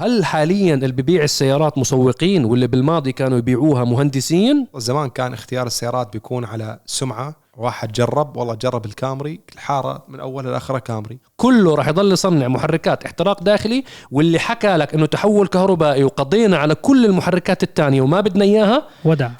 هل حاليا اللي ببيع السيارات مسوقين واللي بالماضي كانوا يبيعوها مهندسين؟ زمان كان اختيار السيارات بيكون على سمعة. واحد جرب والله جرب الكامري. الحارة من اولها لاخرها كامري. كله راح يضل يصنع محركات احتراق داخلي. واللي حكى لك إنه تحول كهربائي وقضينا على كل المحركات الثانية وما بدنا إياها؟ ودع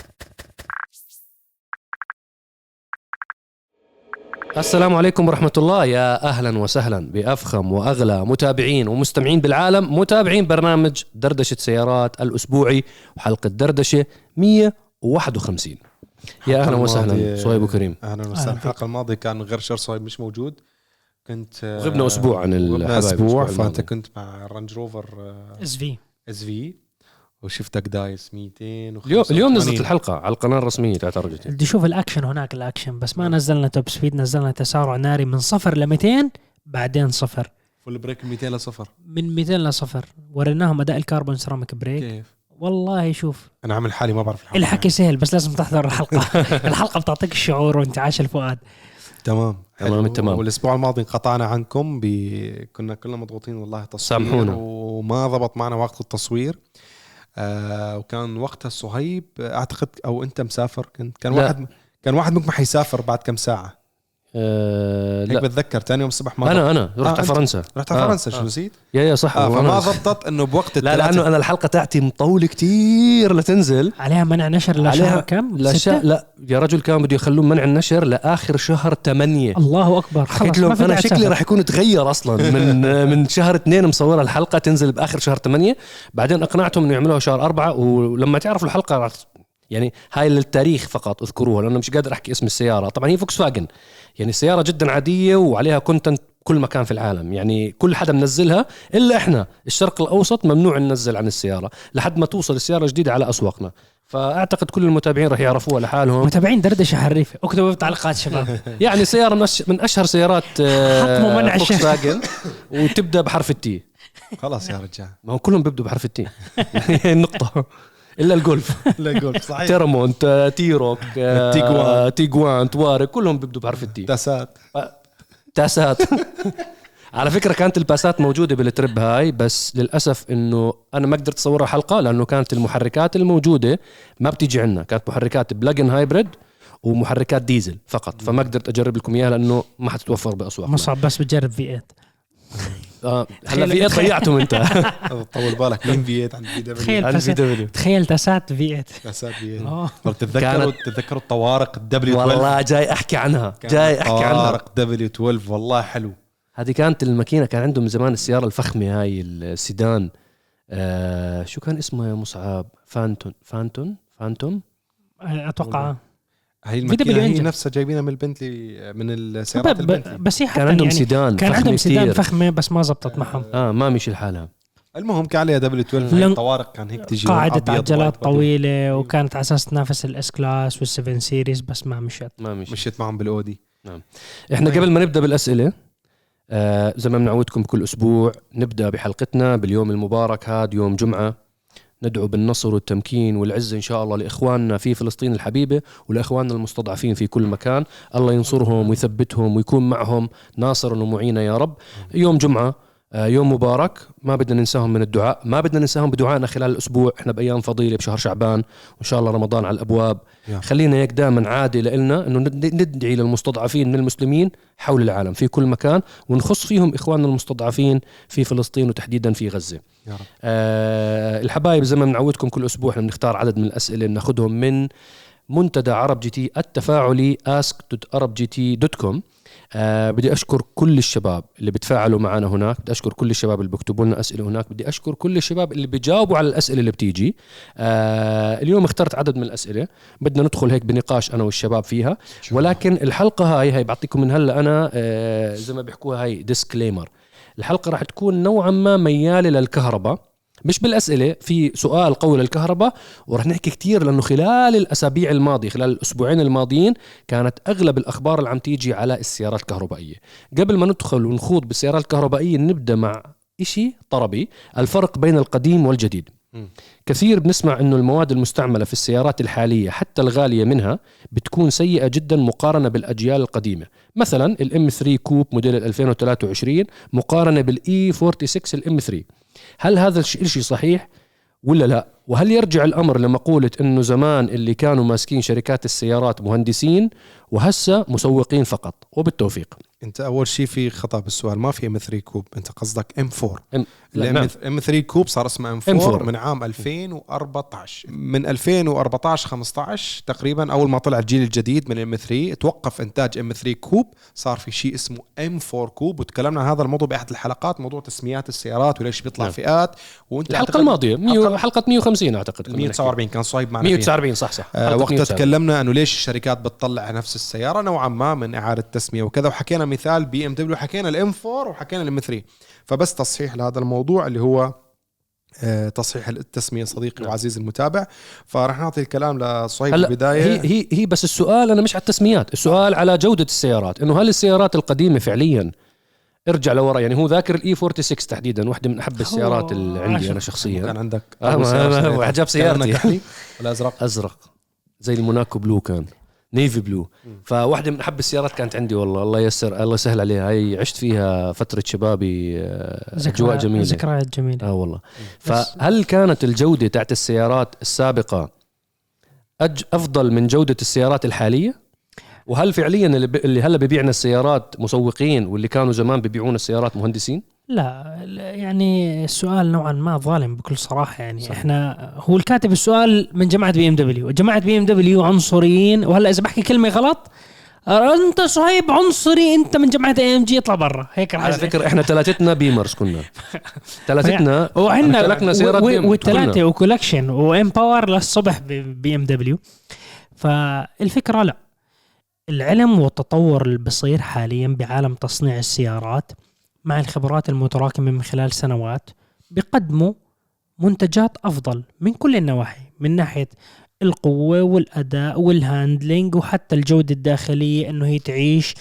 السلام عليكم ورحمة الله. يا أهلا وسهلا بأفخم وأغلى متابعين ومستمعين بالعالم. متابعين برنامج دردشة سيارات الأسبوعي وحلقة دردشة 151 يا أهلا وسهلا. الماضية- صهيب وكريم. أهلا وسهلا. الحلقة الماضية كان غير شر صهيب مش موجود. كنت آه، غبنا أسبوع عن الحبايب الأسبوع فأنت الماضي. كنت مع رانج روفر إس في. إس في. وشفتك دايس 200 اليوم اليوم نزلت الحلقة على القناة الرسمية تاعت عرب جي تي بدي أشوف الأكشن هناك الأكشن. بس ما نزلنا top speed نزلنا تسارع ناري من صفر ل 200 بعدين صفر. full brake 200 لصفر. من 200 لصفر. وريناهم أداء ال carbon ceramic brake كيف؟ والله شوف. أنا عامل حالي ما بعرف الحلقة. الحكي سهل بس لازم تحضر الحلقة. الحلقة بتعطيك الشعور وانت عايش الفؤاد. تمام. تمام حلو. التمام. والأسبوع الماضي انقطعنا عنكم ب... كنا كلنا مضغوطين والله تصوير سامحونا. وما ضبط معنا وقت التصوير. آه وكان وقتها صهيب أعتقد أو أنت مسافر كنت كان لا. واحد كان واحد منكم حيسافر بعد كم ساعة آه هيك بتذكر ثاني يوم الصبح ما أنا أنا. رحت آه، على. فرنسا. رحت على آه، فرنسا آه. شو نسيت؟ يا يا صح. آه فما ضبطت إنه بوقت لا الثلاثة. لأنه أنا الحلقة تاعتي مطولة كتير لتنزل. عليها منع نشر لشهر عليها كم؟ شا... لا يا رجل كان بده يخلون منع النشر لآخر شهر 8 الله أكبر. خلص ما لهم أنا شكلي. راح يكون تغير أصلا. من من شهر اثنين مصورة الحلقة تنزل بآخر شهر 8 بعدين أقنعتهم إنه يعملوها شهر أربعة. ولما تعرفوا الحلقة راح يعني هاي للتاريخ فقط اذكروها لأنه مش قادر أحكي اسم السيارة. طبعا هي فوكس فاجن يعني سيارة جدا عادية وعليها content كل مكان في العالم يعني كل حدا منزلها إلا إحنا الشرق الأوسط ممنوع ننزل عن السيارة لحد ما توصل السيارة الجديدة على أسواقنا. فأعتقد كل المتابعين راح يعرفوها لحالهم. متابعين دردشة حريفة. اكتبوا بالتعليقات شباب. يعني سيارة من أش- من أشهر سيارات حطموا منع فوكس. فاجن وتبدأ بحرف ال T. خلاص يا رجال. ما هو كلهم بيبدوا بحرف ال T. هي إلا الجولف. لا قول صحيح. تيرامونت آه، تيروك آه، تيجوان. تيجوان توارك كلهم بيبدوا بحرف ال T. داسات تاسات. على فكرة كانت الباسات موجودة بال trip هاي بس للأسف إنه أنا ما قدرت أصورها حلقة لأنه كانت المحركات الموجودة ما بتيجي عنا كانت محركات plug-in hybrid ومحركات ديزل فقط. فما قدرت أجرب لكم إياها لأنه ما حتتوفر بأسواقنا مصعب بس بتجرب V 8 آه هلا في إيه ضيعتهم أنت. طول بالك مين في 8 عن في دبليو دبليو تخيل تسات في 8 داسات في آه. تتذكروا تتذكروا الطوارق الدبليو 12 والله جاي أحكي عنها جاي أحكي عنها. طوارق دبليو 12 والله حلو. هذه كانت الماكينة كان عندهم زمان السيارة الفخمة هاي السيدان. آه شو كان اسمها يا مصعب؟ فانتون فانتون؟ فانتوم؟ أتوقع. هي الماكينه هي. نفسها جايبينها من البنتلي من السيارات البنتلي بس هي حتى كان عندهم يعني سيدان كان فخمة عندهم سيدان. فخمة بس ما زبطت معهم. آه ما مشي لحالها. المهم كان عليها W 12 هي لن- الطوارق كان هيك تجي قاعدة عجلات. طويلة وكانت على أساس تنافس ال S-Class وال Seven Series بس ما مشت. ما مشي. مشيت معهم بالأودي. إحنا قبل ما نبدأ بالأسئلة آه زي ما بنعودكم كل أسبوع نبدأ بحلقتنا باليوم المبارك هذا يوم جمعة. ندعو بالنصر والتمكين والعزة إن شاء الله لإخواننا في فلسطين الحبيبة ولإخواننا المستضعفين في كل مكان. الله ينصرهم ويثبتهم ويكون معهم ناصرا ومعينا يا رب. يوم جمعة يوم مبارك. ما بدنا ننساهم من الدعاء. ما بدنا ننساهم بدعائنا خلال الأسبوع. إحنا بأيام فضيلة بشهر شعبان. وإن شاء الله رمضان على الأبواب. يا. خلينا هيك دائما عادة لنا أنه ند- ندعي للمستضعفين من المسلمين حول العالم في كل مكان. ونخص فيهم إخواننا المستضعفين في فلسطين وتحديدا في غزة. يا رب. آه الحبايب زي ما بنعودكم كل أسبوع إحنا بنختار عدد من الأسئلة بناخذهم من منتدى عرب جي تي التفاعلي ask.arabgt.com آه بدي أشكر كل الشباب اللي بتفاعلوا معنا هناك بدي أشكر كل الشباب اللي بيكتبوا لنا أسئلة هناك بدي أشكر كل الشباب اللي بيجاوبوا على الأسئلة اللي بتيجي. آه اليوم اخترت عدد من الأسئلة بدنا ندخل هيك بنقاش أنا والشباب فيها. ولكن الحلقة هاي هاي بعطيكم من هلأ أنا آه زي ما بيحكوها هاي disclaimer الحلقة راح تكون نوعا ما ميالة للكهرباء. مش بالأسئلة في سؤال قوي للكهرباء ورح نحكي كتير لأنه خلال الأسابيع الماضية خلال الأسبوعين الماضيين كانت أغلب الأخبار اللي عم تيجي على السيارات الكهربائية. قبل ما ندخل ونخوض بالسيارات الكهربائية نبدأ مع إشي طربي الفرق بين القديم والجديد. كثير بنسمع إنه المواد المستعملة في السيارات الحالية حتى الغالية منها بتكون سيئة جدا مقارنة بالأجيال القديمة. مثلا الام 3 كوب موديل 2023 مقارنة بال E 46 ال M 3 هل هذا الش- الشيء صحيح ولا لا؟ وهل يرجع الأمر لمقولة إنه زمان اللي كانوا ماسكين شركات السيارات مهندسين وهسه مسوقين فقط؟ وبالتوفيق. أنت أول شيء في خطأ بالسؤال. ما في M 3 coupe. أنت قصدك M 4 لا، نعم. ال M 3 coupe صار اسمه M 4 M4. من عام 2014 من 2014 15 تقريبا أول ما طلع الجيل الجديد من M 3 توقف إنتاج M 3 coupe. صار في شيء اسمه M 4 coupe. وتكلمنا عن هذا الموضوع بأحد الحلقات موضوع تسميات السيارات وليش بيطلع نعم. فئات. وأنت الحلقة الماضية حلقة 150 أعتقد كنا نحكي. 149 كان صهيب معنا فيها. 149 صح صح آه، وقتها 149. تكلمنا أنه ليش الشركات بتطلع نفس السيارة نوعا ما من إعادة تسمية وكذا وحكينا مثال بي إم دبليو حكينا ال M 4 وحكينا ال M 3 فبس تصحيح لهذا الموضوع اللي هو آه، تصحيح التسمية صديقي نعم. وعزيزي المتابع فراح نعطي الكلام لصهيب البدايه هي هي هي بس السؤال أنا مش على التسميات السؤال على جودة السيارات إنه هل السيارات القديمة فعليا ارجع لورا يعني هو ذاكر ال E 46 تحديدا واحدة من أحب السيارات اللي عندي أنا كان شخصيا. عندك آه، جاب كان سيارتي. عندك كحلي ولا أزرق؟ أزرق. زي ال Monaco blue كان. navy blue. فواحدة من أحب السيارات كانت عندي والله. الله يسر الله يسهل عليها. هي عشت فيها فترة شبابي آه، أجواء جميلة. ذكريات جميلة. آه والله. فهل كانت الجودة تاعت السيارات السابقة أج أفضل من جودة السيارات الحالية؟ وهل فعليا اللي, ب... اللي هلأ ببيعنا السيارات مسوقين واللي كانوا زمان ببيعون السيارات مهندسين؟ لا يعني السؤال نوعا ما ظالم بكل صراحة. يعني صحيح. إحنا هو الكاتب السؤال من جماعة بي إم دبليو. جماعة بي إم دبليو عنصريين وهلأ إذا بحكي كلمة غلط أنت صهيب عنصري أنت من جماعة AMG اطلع برا. هيك على. فكرة إحنا ثلاثتنا Bimmers كنا. ثلاثتنا وعندنا امتلكنا سيارات والثلاثه. و collection و M Power للصبح بي إم دبليو. فالفكرة لا. العلم والتطور اللي بصير حاليا بعالم تصنيع السيارات مع الخبرات المتراكمة من خلال سنوات بيقدموا منتجات أفضل من كل النواحي من ناحية القوة والأداء وال handling وحتى الجودة الداخلية إنه هي تعيش.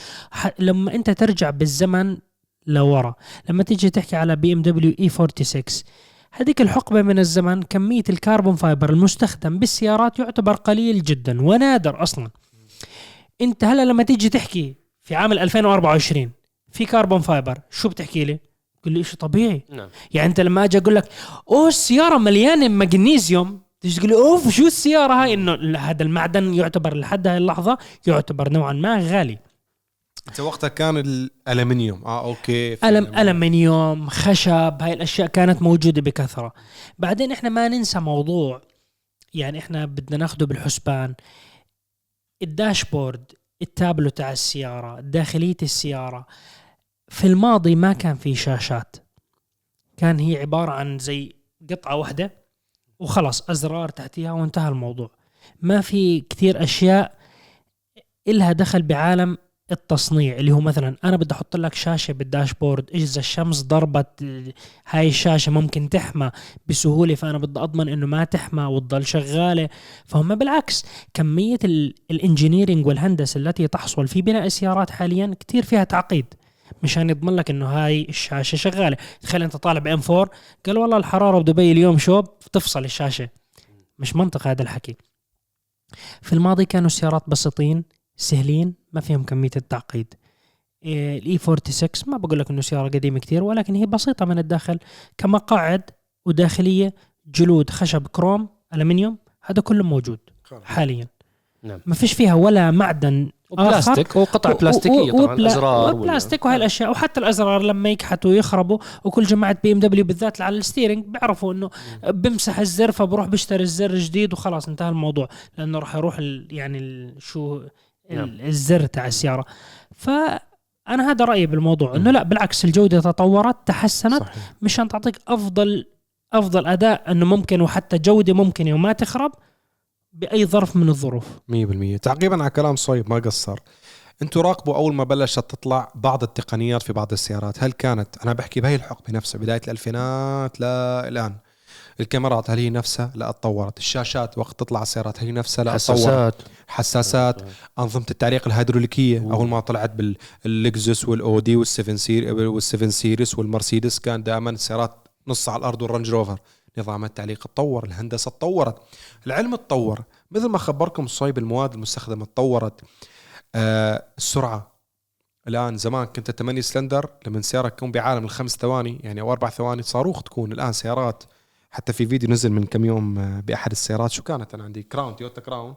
لما أنت ترجع بالزمن لورا لما تيجي تحكي على BMW E46 هذيك الحقبة من الزمن كمية ال carbon fiber المستخدم بالسيارات يعتبر قليل جدا ونادر أصلا. أنت هلا لما تيجي تحكي في عام 2024 في carbon fiber شو بتحكي لي؟ تقول لي شيء طبيعي. نعم. يعني انت لما أجي أقول لك أوه السيارة مليانة مغنيسيوم تيجي تقول لي أوف شو السيارة هاي؟ إنه هذا المعدن يعتبر لحد هاي اللحظة يعتبر نوعا ما غالي. أنت وقتها كان الألمنيوم. آه okay ألم ألمنيوم خشب هاي الأشياء كانت موجودة بكثرة. بعدين إحنا ما ننسى موضوع يعني إحنا بدنا ناخده بالحسبان. ال dashboard التابلو تاع السيارة داخلية السيارة. في الماضي ما كان في شاشات. كان هي عبارة عن زي قطعة واحدة وخلاص أزرار تحتها وانتهى الموضوع. ما في كثير أشياء إلها دخل بعالم التصنيع اللي هو مثلا أنا بدي أحط لك شاشة بال dashboard إذا الشمس ضربت هاي الشاشة ممكن تحمى بسهولة فأنا بدي أضمن إنه ما تحمى وتضل شغالة. فهم بالعكس كمية ال- ال engineering والهندسة التي تحصل في بناء السيارات حاليا كتير فيها تعقيد مشان يضمن لك إنه هاي الشاشة شغالة. تخيل أنت طالع ب M4 قال والله الحرارة بدبي اليوم شوب تفصل الشاشة. مش منطق هذا الحكي. في الماضي كانوا السيارات بسيطين سهلين ما فيهم كمية التعقيد. ال E46 ما بقول لك إنه سيارة قديمة كتير ولكن هي بسيطة من الداخل. كمقاعد وداخلية جلود خشب كروم الومنيوم هذا كله موجود حاليا. نعم. ما فيش فيها ولا معدن وبلاستيك وقطع و- بلاستيكية و- طبعا وبلا- أزرار ولا- وبلاستيك وهي الأشياء. وحتى الأزرار لما يكحتوا ويخربوا وكل جماعة BMW بالذات على ال steering بيعرفوا إنه بمسح الزر فبروح بشتري الزر جديد وخلاص انتهى الموضوع. لأنه راح يروح ال يعني ال شو نعم. الزر تاع السيارة. فأنا هذا رأيي بالموضوع إنه لا بالعكس الجودة تطورت تحسنت صحيح. مشان تعطيك أفضل أفضل أداء إنه ممكن وحتى جودة ممكنة وما تخرب بأي ظرف من الظروف. 100% تعقيبا على كلام صهيب ما قصر. أنتوا راقبوا أول ما بلشت تطلع بعض التقنيات في بعض السيارات. هل كانت أنا بحكي بهي الحقبة نفسها بداية الألفينات للان الكاميرات هل هي نفسها لا اتطورت الشاشات وقت تطلع السيارات هي نفسها لا حساسات. حساسات. أنظمة التعليق الهيدروليكية أوه. أول ما طلعت باللكزس والأودي وال seven ser- وال seven series والمرسيدس كان دائما السيارات نص على الأرض والرنج روفر. نظام التعليق تطور الهندسة تطورت العلم تطور. مثل ما خبركم صهيب المواد المستخدمة تطورت. آه السرعة. الآن زمان كنت 8 سلندر لما السياره تكون بعالم الخمس ثواني يعني أو أربع ثواني صاروخ تكون. الآن سيارات حتى في فيديو نزل من كم يوم آه، بأحد السيارات. شو كانت؟ أنا عندي كراون تويوتا كراون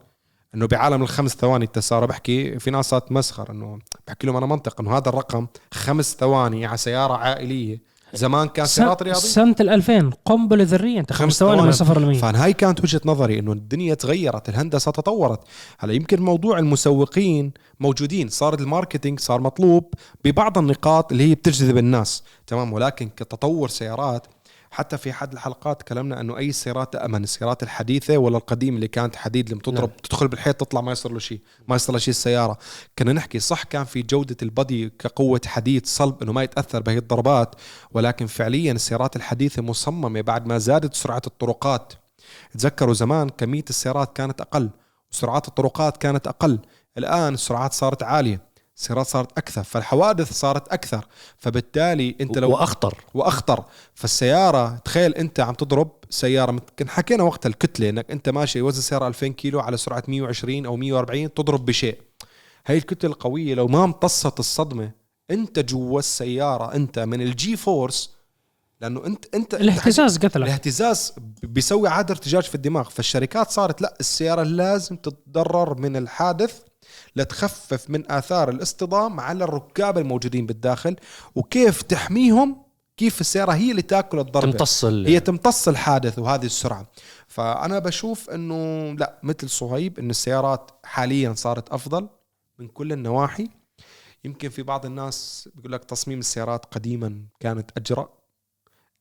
إنه بعالم الخمس ثواني التسارع. بحكي في ناس صارت مسخر. إنه بحكي لهم أنا منطق إنه هذا الرقم خمس ثواني على سيارة عائلية. زمان كان سيارات رياضية؟ سنة ال 2000 قنبلة ذرية. أنت خمس ثواني من. صفر ل 100 فهاي كانت وجهة نظري إنه الدنيا تغيرت الهندسة تطورت. هلا يمكن موضوع المسوقين موجودين. صار الماركتينج صار مطلوب ببعض النقاط اللي هي بتجذب الناس. تمام؟ ولكن كتطور سيارات حتى في أحد الحلقات تكلمنا أنه أي سيارات أمن السيارات الحديثة ولا القديمة اللي كانت حديد اللي بتضرب نعم. تدخل بالحيط تطلع ما يصير له شيء ما يصير له شيء السيارة. كنا نحكي صح كان في جودة البدي كقوة حديد صلب إنه ما يتأثر بهي الضربات ولكن فعليا السيارات الحديثة مصممة بعد ما زادت سرعة الطرقات. تذكروا زمان كمية السيارات كانت أقل وسرعات الطرقات كانت أقل الآن السرعات صارت عالية. السيارات صارت أكثر فالحوادث صارت أكثر فبالتالي أنت لو وأخطر. وأخطر. فالسيارة تخيل أنت عم تضرب سيارة يمكن حكينا وقتها الكتلة إنك أنت ماشي وزن سيارة 2000 كيلو على سرعة 120 أو 140 تضرب بشيء. هاي الكتلة القوية لو ما امتصت الصدمة أنت جوا السيارة أنت من ال G-force لأنه انت انت الاهتزاز قتلك. الاهتزاز بيسوي عاده ارتجاج في الدماغ. فالشركات صارت لا السيارة لازم تتضرر من الحادث لتخفف من آثار الاصطدام على الركاب الموجودين بالداخل وكيف تحميهم؟ كيف السيارة هي اللي تاكل الضربة؟ تمتص هي تمتص الحادث وهذه السرعة. فأنا بشوف إنه لا مثل صهيب انه السيارات حاليا صارت أفضل من كل النواحي. يمكن في بعض الناس بيقول لك تصميم السيارات قديما كانت أجرأ.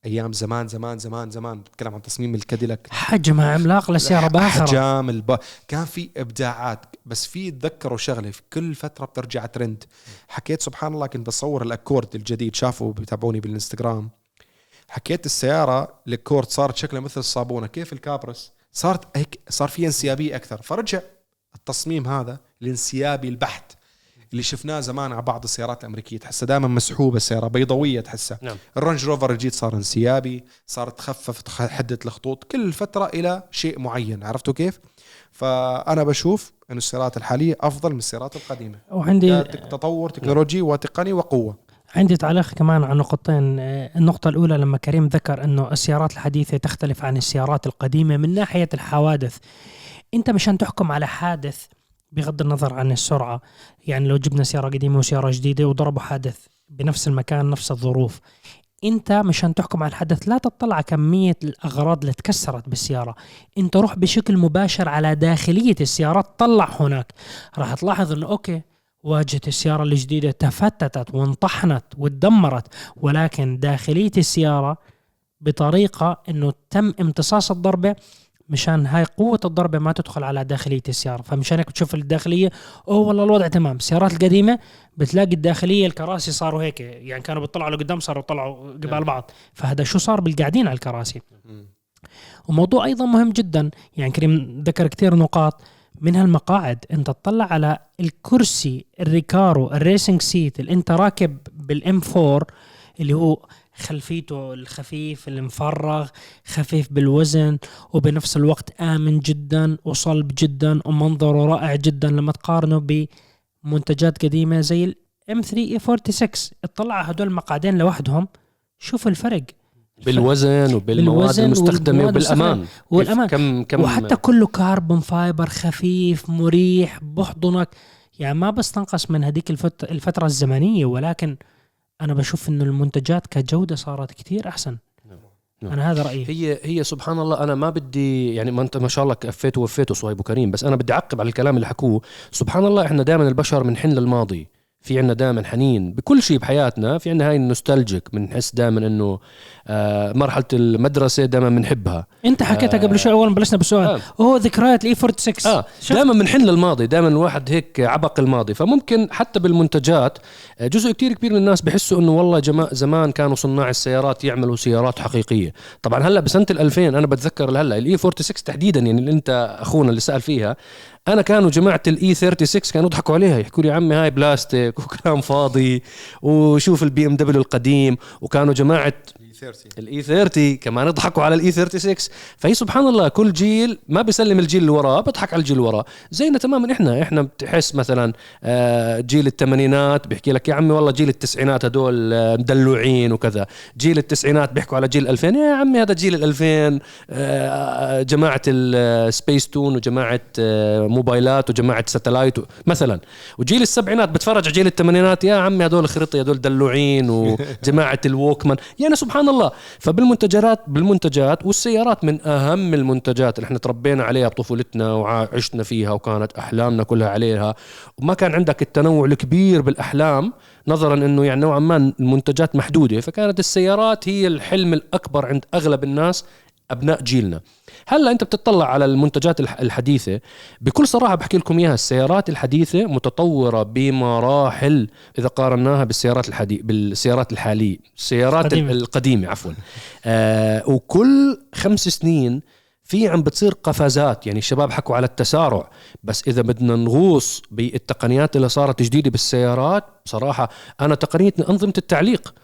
أيام زمان زمان زمان زمان. بتكلم عن تصميم الكاديلاك حجمها عملاق لسيارة باخرة احجام الب... كان في إبداعات بس في تذكروا شغلة في كل فترة بترجع ترند. حكيت سبحان الله كنت بصور الأكورد الجديد شافوا بتابعوني بالإنستغرام. حكيت السيارة الأكورد صارت شكلها مثل الصابونة. كيف الكابرس؟ صارت هيك صار فيها انسيابية أكثر. فرجع التصميم هذا الانسيابي البحت. اللي شفناه زمان على بعض السيارات الأمريكية. تحسها دائما مسحوبة السياره بيضاويه تحسها نعم. الرانج روفر الجديد صار انسيابي صارت تخفف حده الخطوط كل فترة إلى شيء معين. عرفتوا كيف؟ فأنا بشوف إنه السيارات الحالية أفضل من السيارات القديمة. وعندي تطور تكنولوجي وتقني وقوة. عندي تعليق كمان عن نقطتين. النقطة الأولى لما كريم ذكر أنه السيارات الحديثة تختلف عن السيارات القديمة من ناحية الحوادث أنت مشان تحكم على حادث بغض النظر عن السرعة. يعني لو جبنا سيارة قديمة وسيارة جديدة وضربوا حادث بنفس المكان نفس الظروف انت مشان تحكم على الحدث لا تطلع على كمية الأغراض اللي تكسرت بالسيارة. انت روح بشكل مباشر على داخلية السيارة طلع هناك. راح تلاحظ إنه أوكي واجهة السيارة الجديدة تفتتت وانطحنت وتدمرت ولكن داخلية السيارة بطريقة إنه تم امتصاص الضربة مشان هاي قوة الضربة ما تدخل على داخلية السيارة. فمشان هيك بتشوف الداخلية أوه والله الوضع تمام. السيارات القديمة بتلاقي الداخلية الكراسي صاروا هيك يعني كانوا بيطلعوا لقدام صاروا يطلعوا قبال نعم. بعض. فهذا شو صار؟ بالقاعدين على الكراسي. وموضوع أيضا مهم جدا. يعني كريم ذكر كثير نقاط. منها المقاعد أنت تطلع على الكرسي الريكارو ال racing seat اللي انت راكب بال M4 اللي هو خلفيته الخفيف المفرغ خفيف بالوزن وبنفس الوقت آمن جدا وصلب جدا ومنظره رائع جدا لما تقارنه بمنتجات قديمة زي ال M3 E46 اطلع على هدول المقعدين لوحدهم شوف الفرق. بالوزن وبالمواد بالوزن المستخدمة وبالأمان. والأمان. كم كم وحتى كله carbon fiber خفيف مريح بحضنك. يعني ما بستنقص من هذيك الفت... الفترة الزمنية ولكن أنا بشوف إنه المنتجات كجودة صارت كتير أحسن. نعم. أنا هذا رأيي. هي هي سبحان الله أنا ما بدي يعني ما أنت ما شاء الله كفيت ووفيت صهيب وكريم بس أنا بدي أعقب على الكلام اللي حكوه. سبحان الله إحنا دائما البشر بنحن للماضي. في عنا دائما حنين بكل شيء بحياتنا في عنا هاي ال nostalgic بنحس دائما إنه آه مرحلة المدرسة دائما بنحبها. أنت حكيتها قبل شوي أول ما بلشنا بالسؤال آه. أوه ذكريات ال E46 آه؟ دائما بنحن للماضي دائما الواحد هيك عبق الماضي. فممكن حتى بالمنتجات آه، جزء كتير كبير من الناس بحسوا إنه والله جما زمان كانوا صناع السيارات يعملوا سيارات حقيقية. طبعا هلأ بسنة ال 2000 أنا بتذكر هلا ال E 46 تحديدا يعني اللي أنت أخونا اللي سأل فيها أنا كانوا جماعة ال E 36 كانوا يضحكوا عليها يحكوا لي عمي هاي بلاستيك وكلام فاضي وشوف البي ام دبليو القديم وكانوا جماعة ال E 30 كمان يضحكوا على ال E 36 فهي سبحان الله كل جيل ما بيسلم الجيل اللي وراه بيضحك على الجيل اللي وراه. زينا تماما. إحنا إحنا بتحس مثلا آه، جيل الثمانينات بيحكي لك يا عمي والله جيل التسعينات هدول آه، مدلوعين وكذا. جيل التسعينات بيحكوا على جيل 2000 يا عمي هذا جيل ال 2000 آه، جماعة السبيس تون وجماعة موبايلات وجماعة satellite مثلا. وجيل السبعينات بتفرج على جيل الثمانينات يا عمي هدول خريطي هدول دلوعين. وجماعه ال Walkman يعني سبحان الله. فبالمنتجات بالمنتجات والسيارات من أهم المنتجات اللي إحنا تربينا عليها بطفولتنا وعشنا فيها وكانت أحلامنا كلها عليها. وما كان عندك التنوع الكبير بالأحلام نظرا إنه يعني نوعا ما المنتجات محدودة. فكانت السيارات هي الحلم الأكبر عند أغلب الناس أبناء جيلنا. هلا انت بتطلع على المنتجات الحديثة. بكل صراحة بحكي لكم إياها السيارات الحديثة متطورة بمراحل إذا قارناها بالسيارات الحديث بالسيارات الحالية السيارات القديمة, القديمة عفوا. آه وكل خمس سنين في عم بتصير قفزات يعني الشباب حكوا على التسارع بس إذا بدنا نغوص بالتقنيات اللي صارت جديدة بالسيارات بصراحة أنا تقنيه أنظمة التعليق.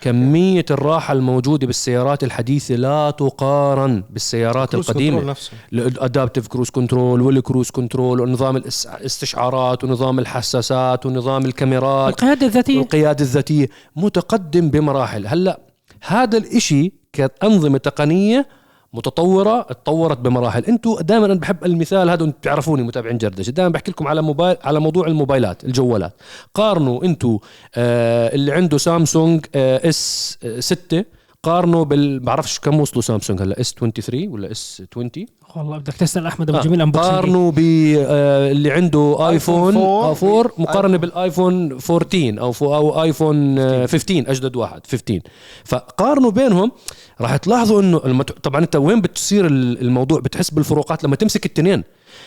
كمية الراحة الموجودة بالسيارات الحديثة لا تقارن بالسيارات القديمة. ال adaptive cruise control وال cruise control ونظام الاستشعارات ونظام الحساسات ونظام الكاميرات القيادة الذاتية. القيادة الذاتية متقدم بمراحل. هلأ هذا الإشي كأنظمة تقنية متطورة تطورت بمراحل. أنتم دائما أنا بحب المثال هذا أنتم بتعرفوني متابعين دردشة. دائما بحكي لكم على موبايل على موضوع الموبايلات الجوالات. قارنوا أنتم آه اللي عنده سامسونج آه S 6 قارنوا بال بعرفش كم وصلوا سامسونج هلا S 23 ولا S 20 والله بدك تسأل أحمد أبو آه. جميل قارنوا باللي آه عنده آيفون 4 مقارنة بالآيفون 14 أو أو آيفون 15 أجدد واحد 15 فقارنوا بينهم راح تلاحظوا إنه المت... طبعا أنت وين بتصير الموضوع؟ بتحس بالفروقات لما تمسك التنين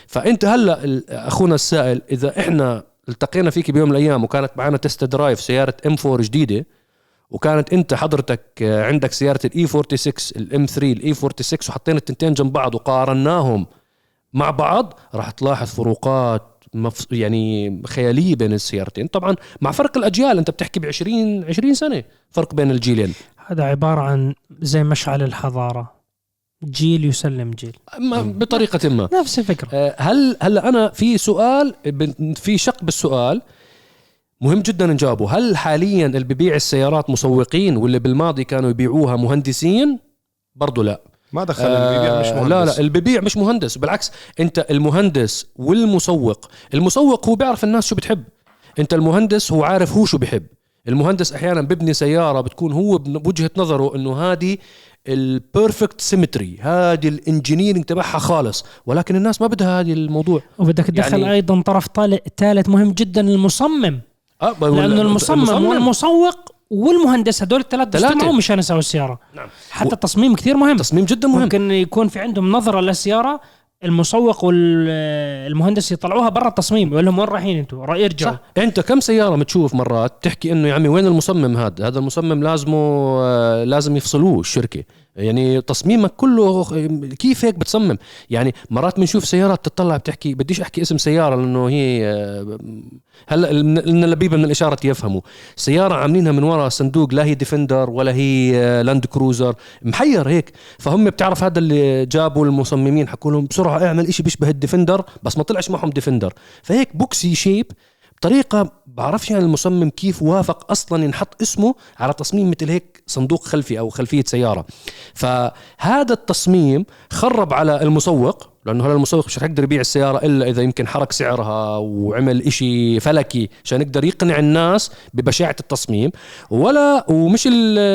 فأنت هلأ أخونا السائل إذا إحنا التقينا فيك بيوم من الأيام وكانت معنا test drive سيارة M 4 جديدة وكانت انت حضرتك عندك سيارة ال E 46 ال M 3 ال E 46 وحطينا التنتين جنب بعض وقارناهم مع بعض راح تلاحظ فروقات مف... يعني خيالية بين السيارتين. طبعا مع فرق الأجيال أنت بتحكي ب 20 20 سنة فرق بين الجيلين. هذا عبارة عن زي مشعل الحضارة. جيل يسلم جيل. بطريقة ما. نفس الفكرة. آه، هل هلا أنا في سؤال في شق بالسؤال. مهم جدا نجاوبه هل حاليا اللي ببيع السيارات مسوقين واللي بالماضي كانوا يبيعوها مهندسين؟ برضو لا. ما دخل اللي بيبيع مش مهندس لا لا اللي ببيع مش مهندس. بالعكس أنت المهندس والمسوق. المسوق هو بيعرف الناس شو بتحب. أنت المهندس هو عارف هو شو بحب المهندس أحيانا ببني سيارة بتكون هو بوجهة نظره إنه هذه ال perfect symmetry هذه ال engineering تبعها خالص. ولكن الناس ما بدها هذه الموضوع. وبدك تدخل يعني أيضا طرف ثالث مهم جدا المصمم. أه لأنه المصمم, المصمم والمسوق والمهندس هدول الثلاث اجتمعوا مشان يسووا السيارة نعم. حتى التصميم كثير مهم تصميم جدا مهم ممكن يكون في عندهم نظرة للسيارة المسوق والمهندس يطلعوها برا التصميم يقول لهم وين رايحين أنتم؟ رأي ارجعوا صح. أنت كم سيارة بتشوف مرات تحكي إنه يا عمي وين المصمم هذا؟ هذا المصمم لازمه آه، لازم يفصلوه الشركة يعني تصميمك كله كيف هيك بتصمم؟ يعني مرات بنشوف سيارات تطلع بتحكي بديش أحكي اسم سيارة لأنه هي آه، هلأ لنا لبيبه من الإشارة يفهموا. سيارة عاملينها من وراء صندوق لا هي ديفندر ولا هي لاند آه، كروزر محير هيك. فهم بتعرف هذا اللي جابوا المصممين حكوا لهم بسرعة اعمل إشي بيشبه الديفندر بس ما طلعش معهم ديفندر. فهيك boxy shape بطريقة بعرفش يعني المصمم كيف وافق أصلا ينحط اسمه على تصميم مثل هيك صندوق خلفي أو خلفية سيارة. فهذا التصميم خرب على المسوق لأنه هذا المسوق مش رح يقدر يبيع السيارة إلا إذا يمكن حرك سعرها وعمل إشي فلكي عشان يقدر يقنع الناس ببشاعة التصميم. ولا ومش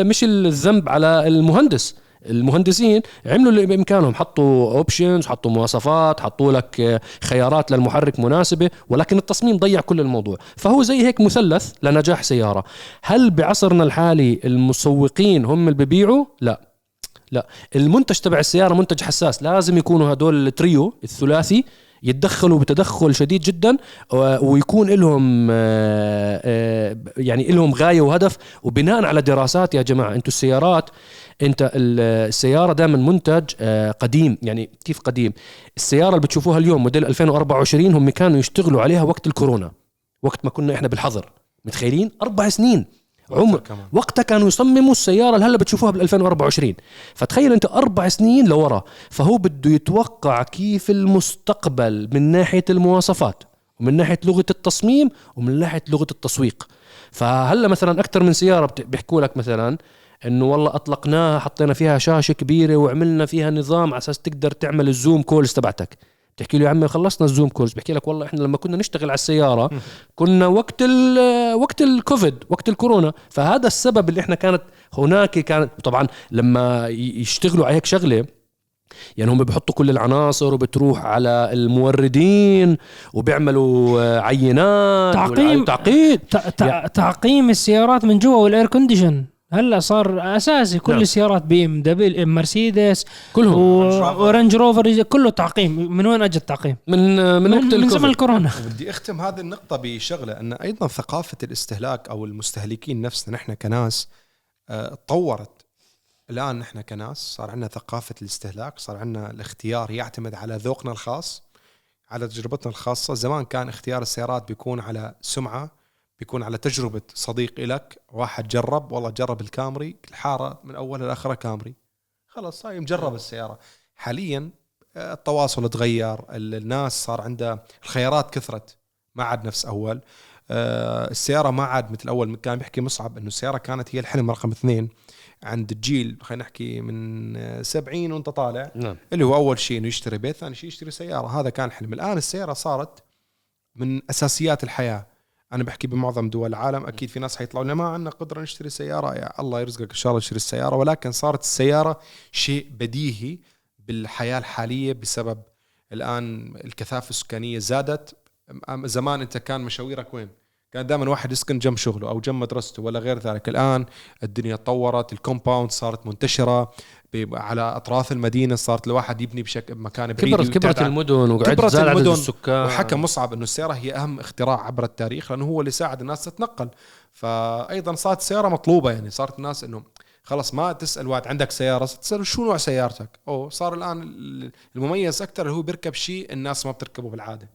مش الذنب على المهندس. المهندسين عملوا اللي بإمكانهم. حطوا options حطوا مواصفات حطوا لك خيارات للمحرك مناسبة ولكن التصميم ضيع كل الموضوع. فهو زي هيك مثلث لنجاح سيارة. هل بعصرنا الحالي المسوقين هم اللي ببيعوا؟ لا. لا. المنتج تبع السيارة منتج حساس. لازم يكونوا هدول التريو الثلاثي يتدخلوا بتدخل شديد جدا ويكون لهم آه، آه، يعني لهم غاية وهدف. وبناء على دراسات يا جماعة أنتم السيارات انت السيارة دائما منتج آه، قديم. يعني كيف قديم؟ السيارة اللي بتشوفوها اليوم موديل 2024 هم كانوا يشتغلوا عليها وقت الكورونا وقت ما كنا إحنا بالحظر. متخيلين؟ أربع سنين. عمر كمان. وقتها كانوا يصمموا السيارة اللي هلا بتشوفوها بال 2024 فتخيل أنت أربع سنين لورا فهو بده يتوقع كيف المستقبل من ناحية المواصفات ومن ناحية لغة التصميم ومن ناحية لغة التسويق. فهلا مثلا أكثر من سيارة بيحكوا لك مثلا إنه والله أطلقناها حطينا فيها شاشة كبيرة وعملنا فيها نظام على أساس تقدر تعمل ال Zoom calls تبعتك. بتحكي له يا عمي خلصنا ال Zoom calls بحكي لك والله إحنا لما كنا نشتغل على السيارة كنا وقت ال وقت الكوفيد وقت الكورونا. فهذا السبب اللي إحنا كانت هناك كانت طبعا لما يشتغلوا على هيك شغلة يعني هم بيحطوا كل العناصر وبتروح على الموردين وبيعملوا آه، عينات تعقيم. تعقيد. تع- تع- تعقيم السيارات من جوا وال air condition هلا صار أساسي كل نعم. السيارات بي إم دبل مرسيدس كلهم. و- ورانج روفر كله تعقيم. من وين أجى التعقيم؟ من من, من, وقت من زمن الكورونا بدي أختم هذه النقطة بشغلة أن أيضا ثقافة الاستهلاك أو المستهلكين نفسنا نحن كناس آه، تطورت. الآن نحن كناس صار عندنا ثقافة الاستهلاك صار عندنا الاختيار يعتمد على ذوقنا الخاص على تجربتنا الخاصة. زمان كان اختيار السيارات بيكون على سمعة بيكون على تجربة صديق إلك واحد جرب والله جرب الكامري الحارة من أولها لآخرها كامري. خلاص هاي مجرب السيارة. حاليا آه، التواصل تغير ال- الناس صار عندها الخيارات كثرت. ما عاد نفس أول. آه، السيارة ما عاد مثل أول. كان بيحكي مصعب إنه السيارة كانت هي الحلم رقم اثنين عند الجيل خلينا نحكي من آه، 70 وانت طالع. نعم. اللي هو أول شيء إنه يشتري بيت ثاني شيء يشتري سيارة. هذا كان حلم الآن السيارة صارت من أساسيات الحياة. أنا بحكي بمعظم دول العالم أكيد في ناس حيطلعوا لنا ما عندنا قدرة نشتري سيارة يا الله يرزقك إن شاء الله تشتري السيارة. ولكن صارت السيارة شيء بديهي بالحياة الحالية بسبب الآن الكثافة السكانية زادت. زمان أنت كان مشاويرك وين؟ كان دائما واحد يسكن جنب شغله أو جنب مدرسته ولا غير ذلك، الآن الدنيا تطورت، الكومباوند صارت منتشرة. على أطراف المدينة صارت الواحد يبني بشكل مكان بعيد كبرت كبرت المدن وقعدت كبرت زاد عدد السكان. وحكى مصعب إنه السيارة هي أهم اختراع عبر التاريخ لأنه هو اللي ساعد الناس تتنقل. فايضا صارت السياره مطلوبة يعني. صارت الناس إنه خلص ما تسأل واحد عندك سيارة تساله شو نوع سيارتك؟ أو صار الآن المميز أكثر اللي هو بيركب شيء الناس ما بتركبه بالعادة.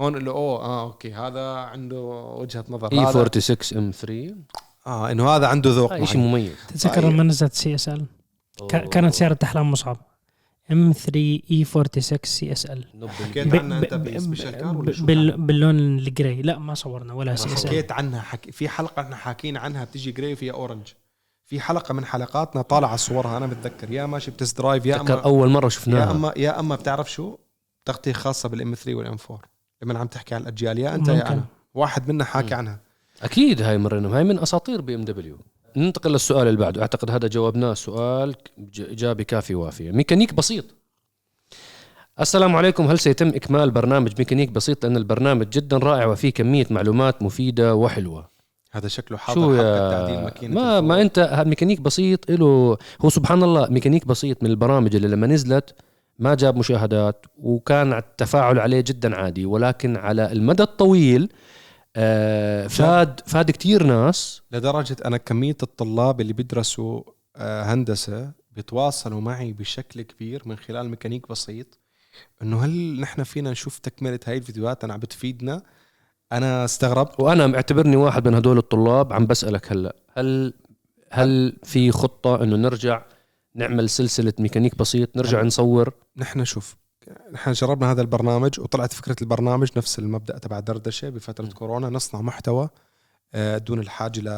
هون اللي أوه آه okay هذا عنده وجهة نظر. اي هذا 46 M 3 آه إنه هذا عنده ذوق شيء. مميز. تتذكر صحيح. لما نزلت CSL؟ كانت سيارة احلام مصعب. M 3 E 46 CSL حكيت عنها أنت ب special car ولا شو كان؟ باللون ال gray لا ما صورنا ولا CSL حكيت عنها حكي في حلقة إحنا حاكينا عنها بتيجي gray وفيها orange. في حلقة من حلقاتنا طالعة صورها أنا بتذكر. يا ماشي ب test drive يا اما أول مرة يا شفناها اما يا أما بتعرف شو؟ تغطية خاصة بال M 3 وال M 4 لما عم تحكي عن الأجيال يا أنت يا ممكن. أنا. واحد منا حاكي عنها. أكيد هاي مرينا هاي من أساطير بي ام دبليو ننتقل للسؤال اللي بعده. أعتقد هذا جاوبناه سؤال اجابه كافيه وافيه ميكانيك بسيط. السلام عليكم. هل سيتم إكمال برنامج ميكانيك بسيط؟ لأن البرنامج جدا رائع وفيه كمية معلومات مفيدة وحلوة. هذا شكله حاضر شو حلقه تعديل ماكينة ما ما أنت ميكانيك بسيط له هو سبحان الله ميكانيك بسيط من البرامج اللي لما نزلت ما جاب مشاهدات وكان التفاعل عليه جدا عادي. ولكن على المدى الطويل آه، فاد فاد كتير ناس. لدرجة أنا كمية الطلاب اللي بيدرسوا آه، هندسة بيتواصلوا معي بشكل كبير من خلال ميكانيك بسيط. إنه هل نحن فينا نشوف تكملة هاي الفيديوهات؟ أنا عم بتفيدنا. أنا استغربت. وأنا معتبرني واحد من هدول الطلاب. عم بسألك هلأ هل هل في خطة إنه نرجع نعمل سلسلة ميكانيك بسيط؟ نرجع نصور؟ نحن شوف نحن جربنا هذا البرنامج وطلعت فكرة البرنامج نفس المبدأ تبع دردشة بفترة م. كورونا نصنع محتوى آه، دون الحاجة ل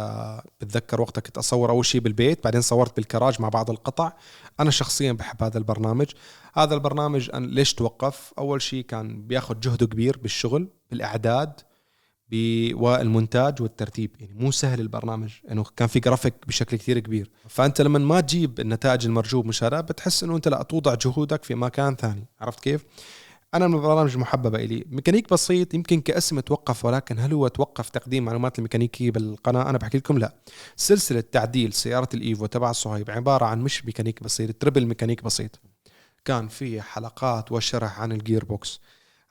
بتذكر وقتها كنت أصور أول شيء بالبيت بعدين صورت بالكراج مع بعض القطع. أنا شخصيا بحب هذا البرنامج. هذا البرنامج أنا ليش توقف؟ أول شيء كان بياخذ جهده كبير بالشغل بالإعداد. والمونتاج والترتيب. يعني مو سهل البرنامج إنه كان في جرافيك بشكل كثير كبير. فأنت لما ما تجيب النتائج المرجو مشاهدات بتحس إنه أنت لازم توضع جهودك في مكان ثاني. عرفت كيف؟ أنا من البرامج المحببة إلي. ميكانيك بسيط يمكن كاسم توقف ولكن هل هو توقف تقديم معلومات الميكانيكيه بالقناة؟ أنا بحكي لكم لا. سلسلة تعديل سيارة ال Evo تبع صهيب عبارة عن مش ميكانيك بسيط triple ميكانيك بسيط. كان في حلقات وشرح عن ال gearbox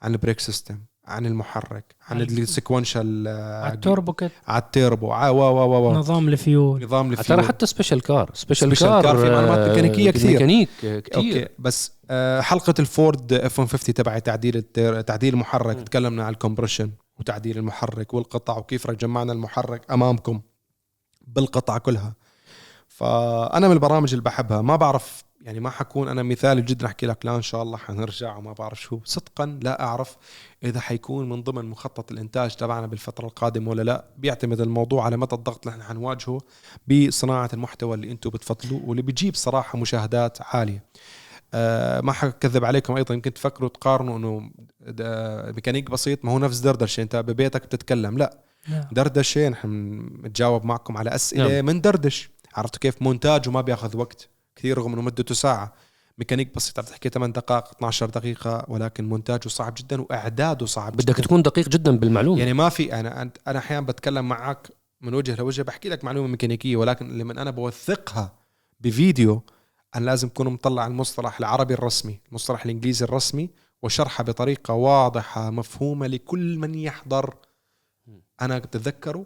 عن ال brake system عن المحرك عن عن- ال sequential على ال turbo kit على التيربو. و و و و نظام الفيول نظام ترى الفيول حتى special car special car car في معلومات آه، ميكانيكية كثير. ميكانيك آه، كثير Okay بس آه، حلقة ال Ford F 150 تبع تعديل التير- تعديل المحرك م. تكلمنا عن ال compression وتعديل المحرك والقطع وكيف جمعنا المحرك أمامكم بالقطع كلها. فأنا من البرامج اللي بحبها. ما بعرف يعني ما حكون أنا مثالي جدا أحكي لك لا إن شاء الله حنرجع وما بعرف شو. صدقا لا أعرف إذا حيكون من ضمن مخطط الإنتاج تبعنا بالفترة القادمة ولا لا. بيعتمد الموضوع على مدى الضغط اللي إحنا حنواجهه بصناعة المحتوى اللي أنتم بتفضلوه واللي بيجيب صراحة مشاهدات عالية. أه ما حكذب عليكم أيضا يمكن تفكروا تقارنوا إنه ميكانيك بسيط ما هو نفس دردشة. أنت ببيتك بتتكلم. لا نعم. دردشة نحن بنتجاوب معكم على أسئلة نعم. من دردش. عرفتوا كيف؟ مونتاجه ما بياخذ وقت. كثير رغم إنه مدته ساعة. ميكانيك بسيط عم تحكي 8 دقائق 12 دقيقة ولكن مونتاجه صعب جدا وإعداده صعب بدك جدا. تكون دقيق جدا بالمعلومة. يعني ما في أنا أنت- أنا أحيانا بتكلم معك من وجه لوجه بحكي لك معلومة ميكانيكية ولكن لما أنا بوثقها بفيديو أنا لازم أكون مطلع المصطلح العربي الرسمي المصطلح الإنجليزي الرسمي وشرحها بطريقة واضحة مفهومة لكل من يحضر. أنا بتذكره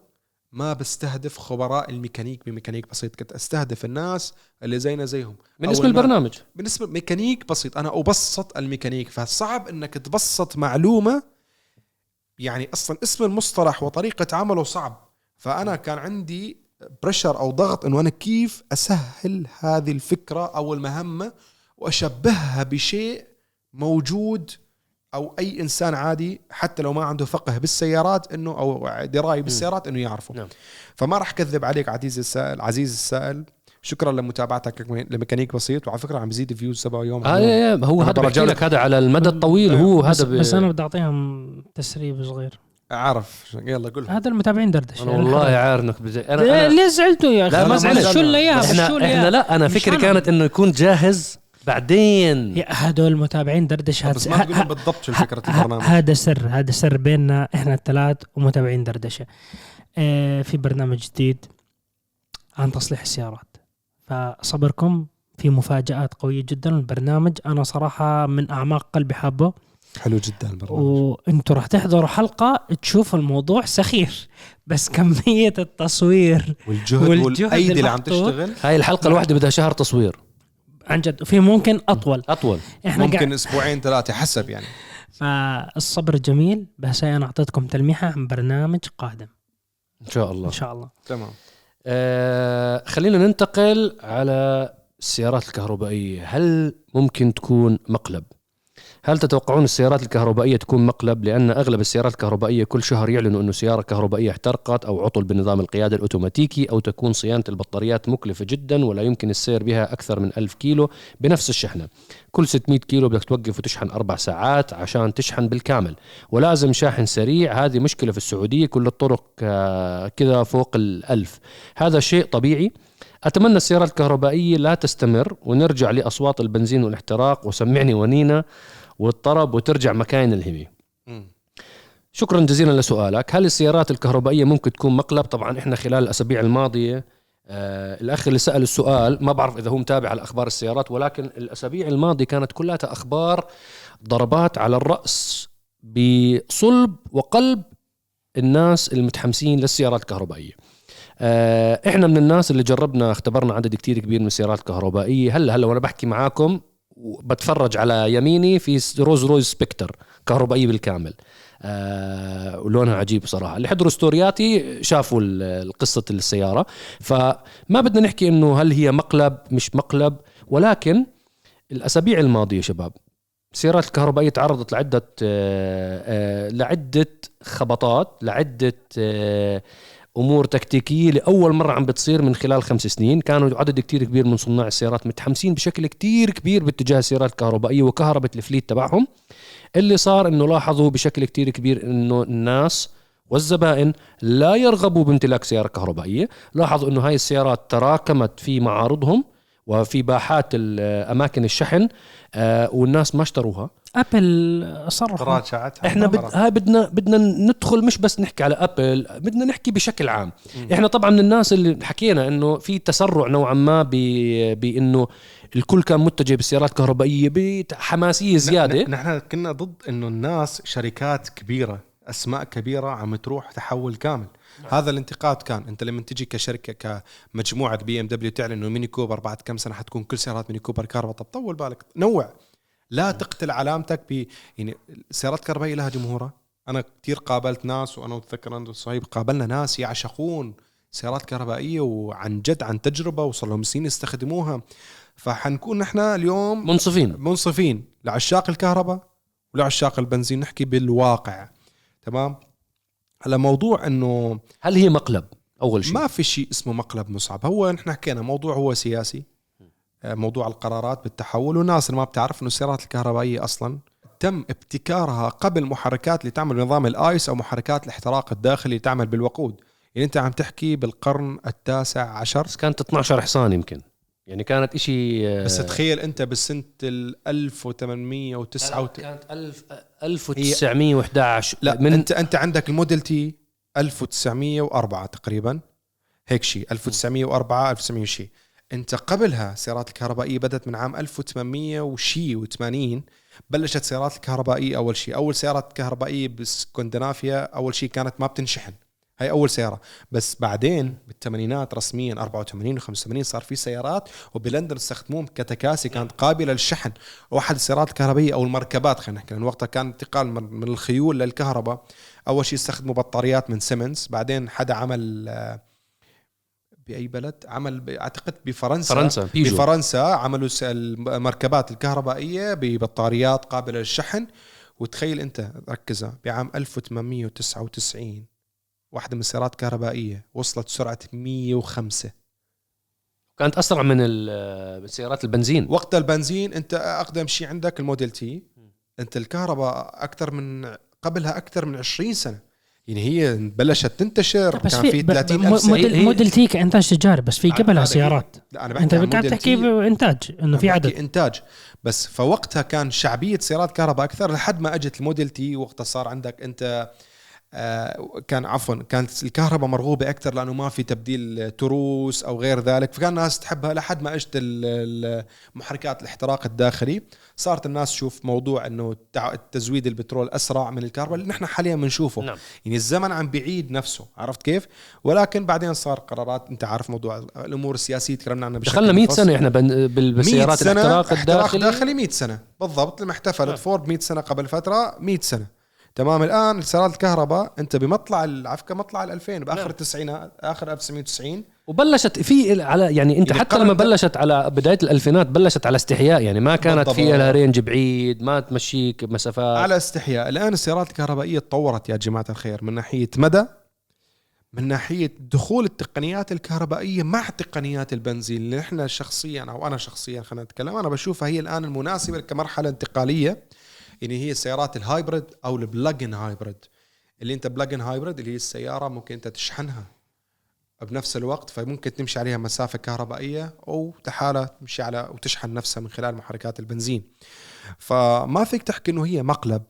ما بستهدف خبراء الميكانيك بميكانيك بسيط. كنت أستهدف الناس اللي زينا زيهم. من اسم أول ما- البرنامج بالنسبة ميكانيك بسيط. أنا أبسط الميكانيك. فصعب إنك تبسط معلومة. يعني أصلا اسم المصطلح وطريقة عمله صعب. فأنا كان عندي pressure أو ضغط إنه أنا كيف أسهل هذه الفكرة أو المهمة وأشبهها بشيء موجود أو أي إنسان عادي حتى لو ما عنده فقه بالسيارات إنه أو دراية بالسيارات إنه يعرفه. نعم. فما راح كذب عليك عزيزي السائل عزيز السائل. شكرا لمتابعتك لميكانيك بسيط. وعلى فكرة عم بزيد views تبعه يوم. آه. يا- هو هذا بحكي لك هذا على المدى الطويل. هو بس, هذا. بس أنا بدي أعطيهم تسريب صغير. أعرف. يلا قول هذا المتابعين دردش أنا والله عارنك بزي... أنا, ليه- أنا... ليه زعلتوا يا أخي؟ لا ما زعلت. شو اللي إياها؟ إحنا شو اللي إحنا؟ لا أنا فكري. كانت إنه يكون جاهز بعدين. يا هدول متابعين دردش هاد بس ما تقول بالضبط شو فكره البرنامج. هذا سر هذا سر بيننا إحنا الثلاث ومتابعين دردشة. آه، في برنامج جديد عن تصليح السيارات. فصبركم في مفاجآت قوية جدا. البرنامج أنا صراحة من أعماق قلبي حابه. حلو جدا البرنامج. وانتوا راح تحضروا حلقة تشوفوا الموضوع سخيف بس كمية التصوير والجهد, والجهد والأيدي اللي عم المحطوط. تشتغل. هاي الحلقة الواحدة بدها شهر تصوير. عن جد. وفي ممكن أطول. أطول. إحنا قاعد ممكن أسبوعين ثلاثة حسب يعني. فالصبر جميل. بس أنا أعطيتكم تلميحة عن برنامج قادم. إن شاء الله. إن شاء الله. تمام. آه خلينا ننتقل على السيارات الكهربائية. هل ممكن تكون مقلب؟ هل تتوقعون السيارات الكهربائية تكون مقلب؟ لأن أغلب السيارات الكهربائية كل شهر يعلنوا انه سياره كهربائيه احترقت أو عطل بنظام القيادة الأوتوماتيكي أو تكون صيانة البطاريات مكلفة جدا ولا يمكن السير بها أكثر من ألف كيلو بنفس الشحنة. كل 600 كيلو بدك توقف وتشحن أربع ساعات عشان تشحن بالكامل. ولازم شاحن سريع هذه مشكلة في السعودية كل الطرق آه، كذا فوق الألف. هذا شيء طبيعي. أتمنى السيارات الكهربائية لا تستمر ونرجع لأصوات البنزين والاحتراق. وسمعني ونينا. والطرب وترجع مكاين الهمي شكرا جزيلا لسؤالك. هل السيارات الكهربائية ممكن تكون مقلب؟ طبعا إحنا خلال الأسابيع الماضية آه الأخ اللي سأل السؤال ما بعرف إذا هو متابع على أخبار السيارات ولكن الأسابيع الماضية كانت كلها أخبار ضربات على الرأس بصلب وقلب الناس المتحمسين للسيارات الكهربائية. آه، إحنا من الناس اللي جربنا اختبرنا عدد كتير كبير من السيارات الكهربائية. هلا هلا وأنا بحكي معاكم بتفرج على يميني في Rolls Royce Spectre كهربائيه بالكامل. آه ولونها عجيب صراحة اللي حضروا ستورياتي شافوا قصه السيارة. فما بدنا نحكي إنه هل هي مقلب مش مقلب ولكن الأسابيع الماضية شباب السيارات الكهربائية تعرضت لعدة آه، آه، لعدة خبطات لعدة آه، أمور تكتيكية لاول مرة عم بتصير من خلال خمس سنين. كانوا عدد كتير كبير من صناع السيارات متحمسين بشكل كتير كبير باتجاه السيارات الكهربائية وكهربة الفليت تبعهم. اللي صار إنه لاحظوا بشكل كتير كبير إنه الناس والزبائن لا يرغبوا بامتلاك سيارة كهربائية. لاحظوا إنه هاي السيارات تراكمت في معارضهم وفي باحات اماكن الشحن آه، والناس ما اشتروها. أبل صرحوا راجعتها إحنا بد... هاي بدنا بدنا ندخل مش بس نحكي على أبل بدنا نحكي بشكل عام. إحنا طبعا من الناس اللي حكينا إنه في تسرع نوعا ما ب... بإنه الكل كان متجه بالسيارات الكهربائية بحماسيه زيادة. نحن كنا ضد إنه الناس شركات كبيرة أسماء كبيرة عم تروح تحول كامل. هذا الانتقاد كان. أنت لما تجي كشركة كمجموعة بي إم دبليو تعلن إنه ميني كوبر بعد كم سنة حتكون كل سيارات ميني كوبر كهرباء طب طول بالك نوع. لا تقتل علامتك ب يعني السيارات الكهربائيه لها جمهورها. أنا كثير قابلت ناس وأنا أتذكر أنا صهيب قابلنا ناس يعشقون سيارات كهربائية وعن جد عن تجربة وصار لهم سنين يستخدموها. فحنكون نحن اليوم منصفين. منصفين. لعشاق الكهرباء ولعشاق البنزين. نحكي بالواقع. تمام؟ هلا موضوع إنه هل هي مقلب؟ أول شيء. ما في شيء اسمه مقلب مصعب. هو نحن حكينا موضوع هو سياسي. موضوع القرارات بالتحول. والناس اللي ما بتعرف إنه السيارات الكهربائية أصلا تم ابتكارها قبل محركات اللي تعمل بنظام الآيس أو محركات الاحتراق الداخلي اللي تعمل بالوقود. يعني أنت عم تحكي بالقرن التاسع عشر. بس كانت 12 حصان يمكن. يعني كانت إشي آه، بس تخيل أنت بسنه ال 1809 كانت 1000 1911 لا من من أنت أنت عندك الموديل تي 1904 تقريبا. هيك شيء 1904 1900 شيء انت قبلها السيارات الكهربائيه بدأت من عام 1800 وشي و80 بلشت سيارات الكهربائيه أول شيء أول سيارات كهربائيه بسكندنافيا أول شيء كانت ما بتنشحن. هاي أول سيارة. بس بعدين بالثمانينات رسميا 84 و85 صار في سيارات وبلندن استخدموهم كتكاسي كانت قابلة للشحن. واحد السيارات الكهربائيه أو المركبات خلينا نحكي لأن وقتها كان انتقال من من الخيول للكهرباء. أول شيء استخدموا بطاريات من سيمنز بعدين حدا عمل آه، بأي بلد عمل أعتقد بفرنسا. فرنسا بيجو. بفرنسا عملوا المركبات الكهربائية ببطاريات قابلة للشحن. وتخيل أنت ركزها بعام 1899 واحدة من السيارات الكهربائية وصلت سرعة 105 كانت أسرع من ال- سيارات البنزين. وقت البنزين أنت أقدم شيء عندك ال Model T. أنت الكهرباء أكثر من قبلها أكثر من 20 سنة. يعني هي بلشت تنتشر بس كان في في ب- ب- 30 ألف سنة موديل هي- موديل تي كإنتاج تجاري بس في قبلها سيارات. لا أنا بحكي انت قاعد تحكي T. بإنتاج إنه في عدد. إنتاج. بس فوقتها كان شعبية سيارات كهرباء أكثر لحد ما أجت ال Model T وقتها صار عندك أنت آه، كان عفوا كانت الكهرباء مرغوبة أكثر لأنه ما في تبديل تروس أو غير ذلك. فكان الناس تحبها لحد ما اجت محركات الاحتراق الداخلي. صارت الناس تشوف موضوع إنه تزويد البترول أسرع من الكهرباء اللي نحن حاليا بنشوفه. نعم. يعني الزمن عم بيعيد نفسه عرفت كيف؟ ولكن بعدين صار قرارات أنت عارف موضوع الأمور السياسية تكلمنا عنها بشكل دخلنا 100 مفصل. سنة إحنا بن- بال- 100 بالسيارات الاحتراق الداخلي. داخلي 100 سنة. بالضبط لما آه. احتفلت فورد 100 سنة قبل فترة 100 سنة. تمام الآن سيارات الكهرباء أنت بمطلع العفكة مطلع ال 2000 بآخر نعم. التسعينات آخر 1990 وبلشت في على يعني أنت يعني حتى لما بلشت على بداية الألفينات بلشت على استحياء يعني ما كانت. فيها لها range بعيد ما تمشيك مسافات على استحياء الآن السيارات الكهربائية تطورت يا جماعة الخير من ناحية مدى من ناحية دخول التقنيات الكهربائية مع تقنيات البنزين اللي إحنا شخصيا أو أنا شخصيا خلينا نتكلم أنا بشوفها هي الآن المناسبة كمرحلة انتقالية يعني هي السيارات ال hybrid أو ال plug-in hybrid. اللي أنت plug-in hybrid اللي هي السيارة ممكن أنت تشحنها بنفس الوقت فممكن تمشي عليها مسافة كهربائية أو تحالة تمشي على وتشحن نفسها من خلال محركات البنزين. فما فيك تحكي إنه هي مقلب.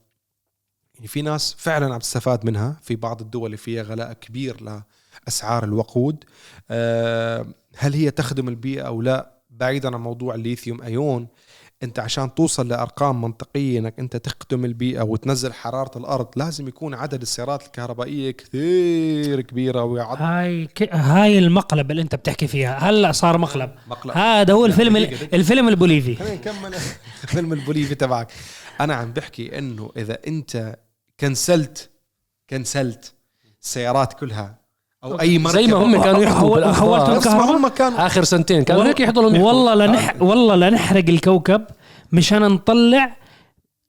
يعني في ناس فعلا عم تستفاد منها. في بعض الدول اللي فيها غلاء كبير لأسعار الوقود. أه هل هي تخدم البيئة أو لا؟ بعيدا عن موضوع الليثيوم أيون. أنت عشان توصل لأرقام منطقية إنك أنت تخدم البيئة وتنزل حرارة الأرض لازم يكون عدد السيارات الكهربائية كثير كبيره ويعد هاي ك... هاي المقلب اللي أنت بتحكي فيها. هلا صار مقلب. مقلب. هذا هو الفيلم دقيقة. الفيلم البوليفي. خلينا نكمل. فيلم البوليفي تبعك. أنا عم بحكي إنه إذا أنت كنسلت كنسلت السيارات كلها أو أي مركبه زي ما هم كانوا يحكوا بالأخبار. نفس ما؟ هم كانوا آخر سنتين كانوا هيك يحضروا يحكوا. والله لنح... والله لنحرق الكوكب مشان نطلع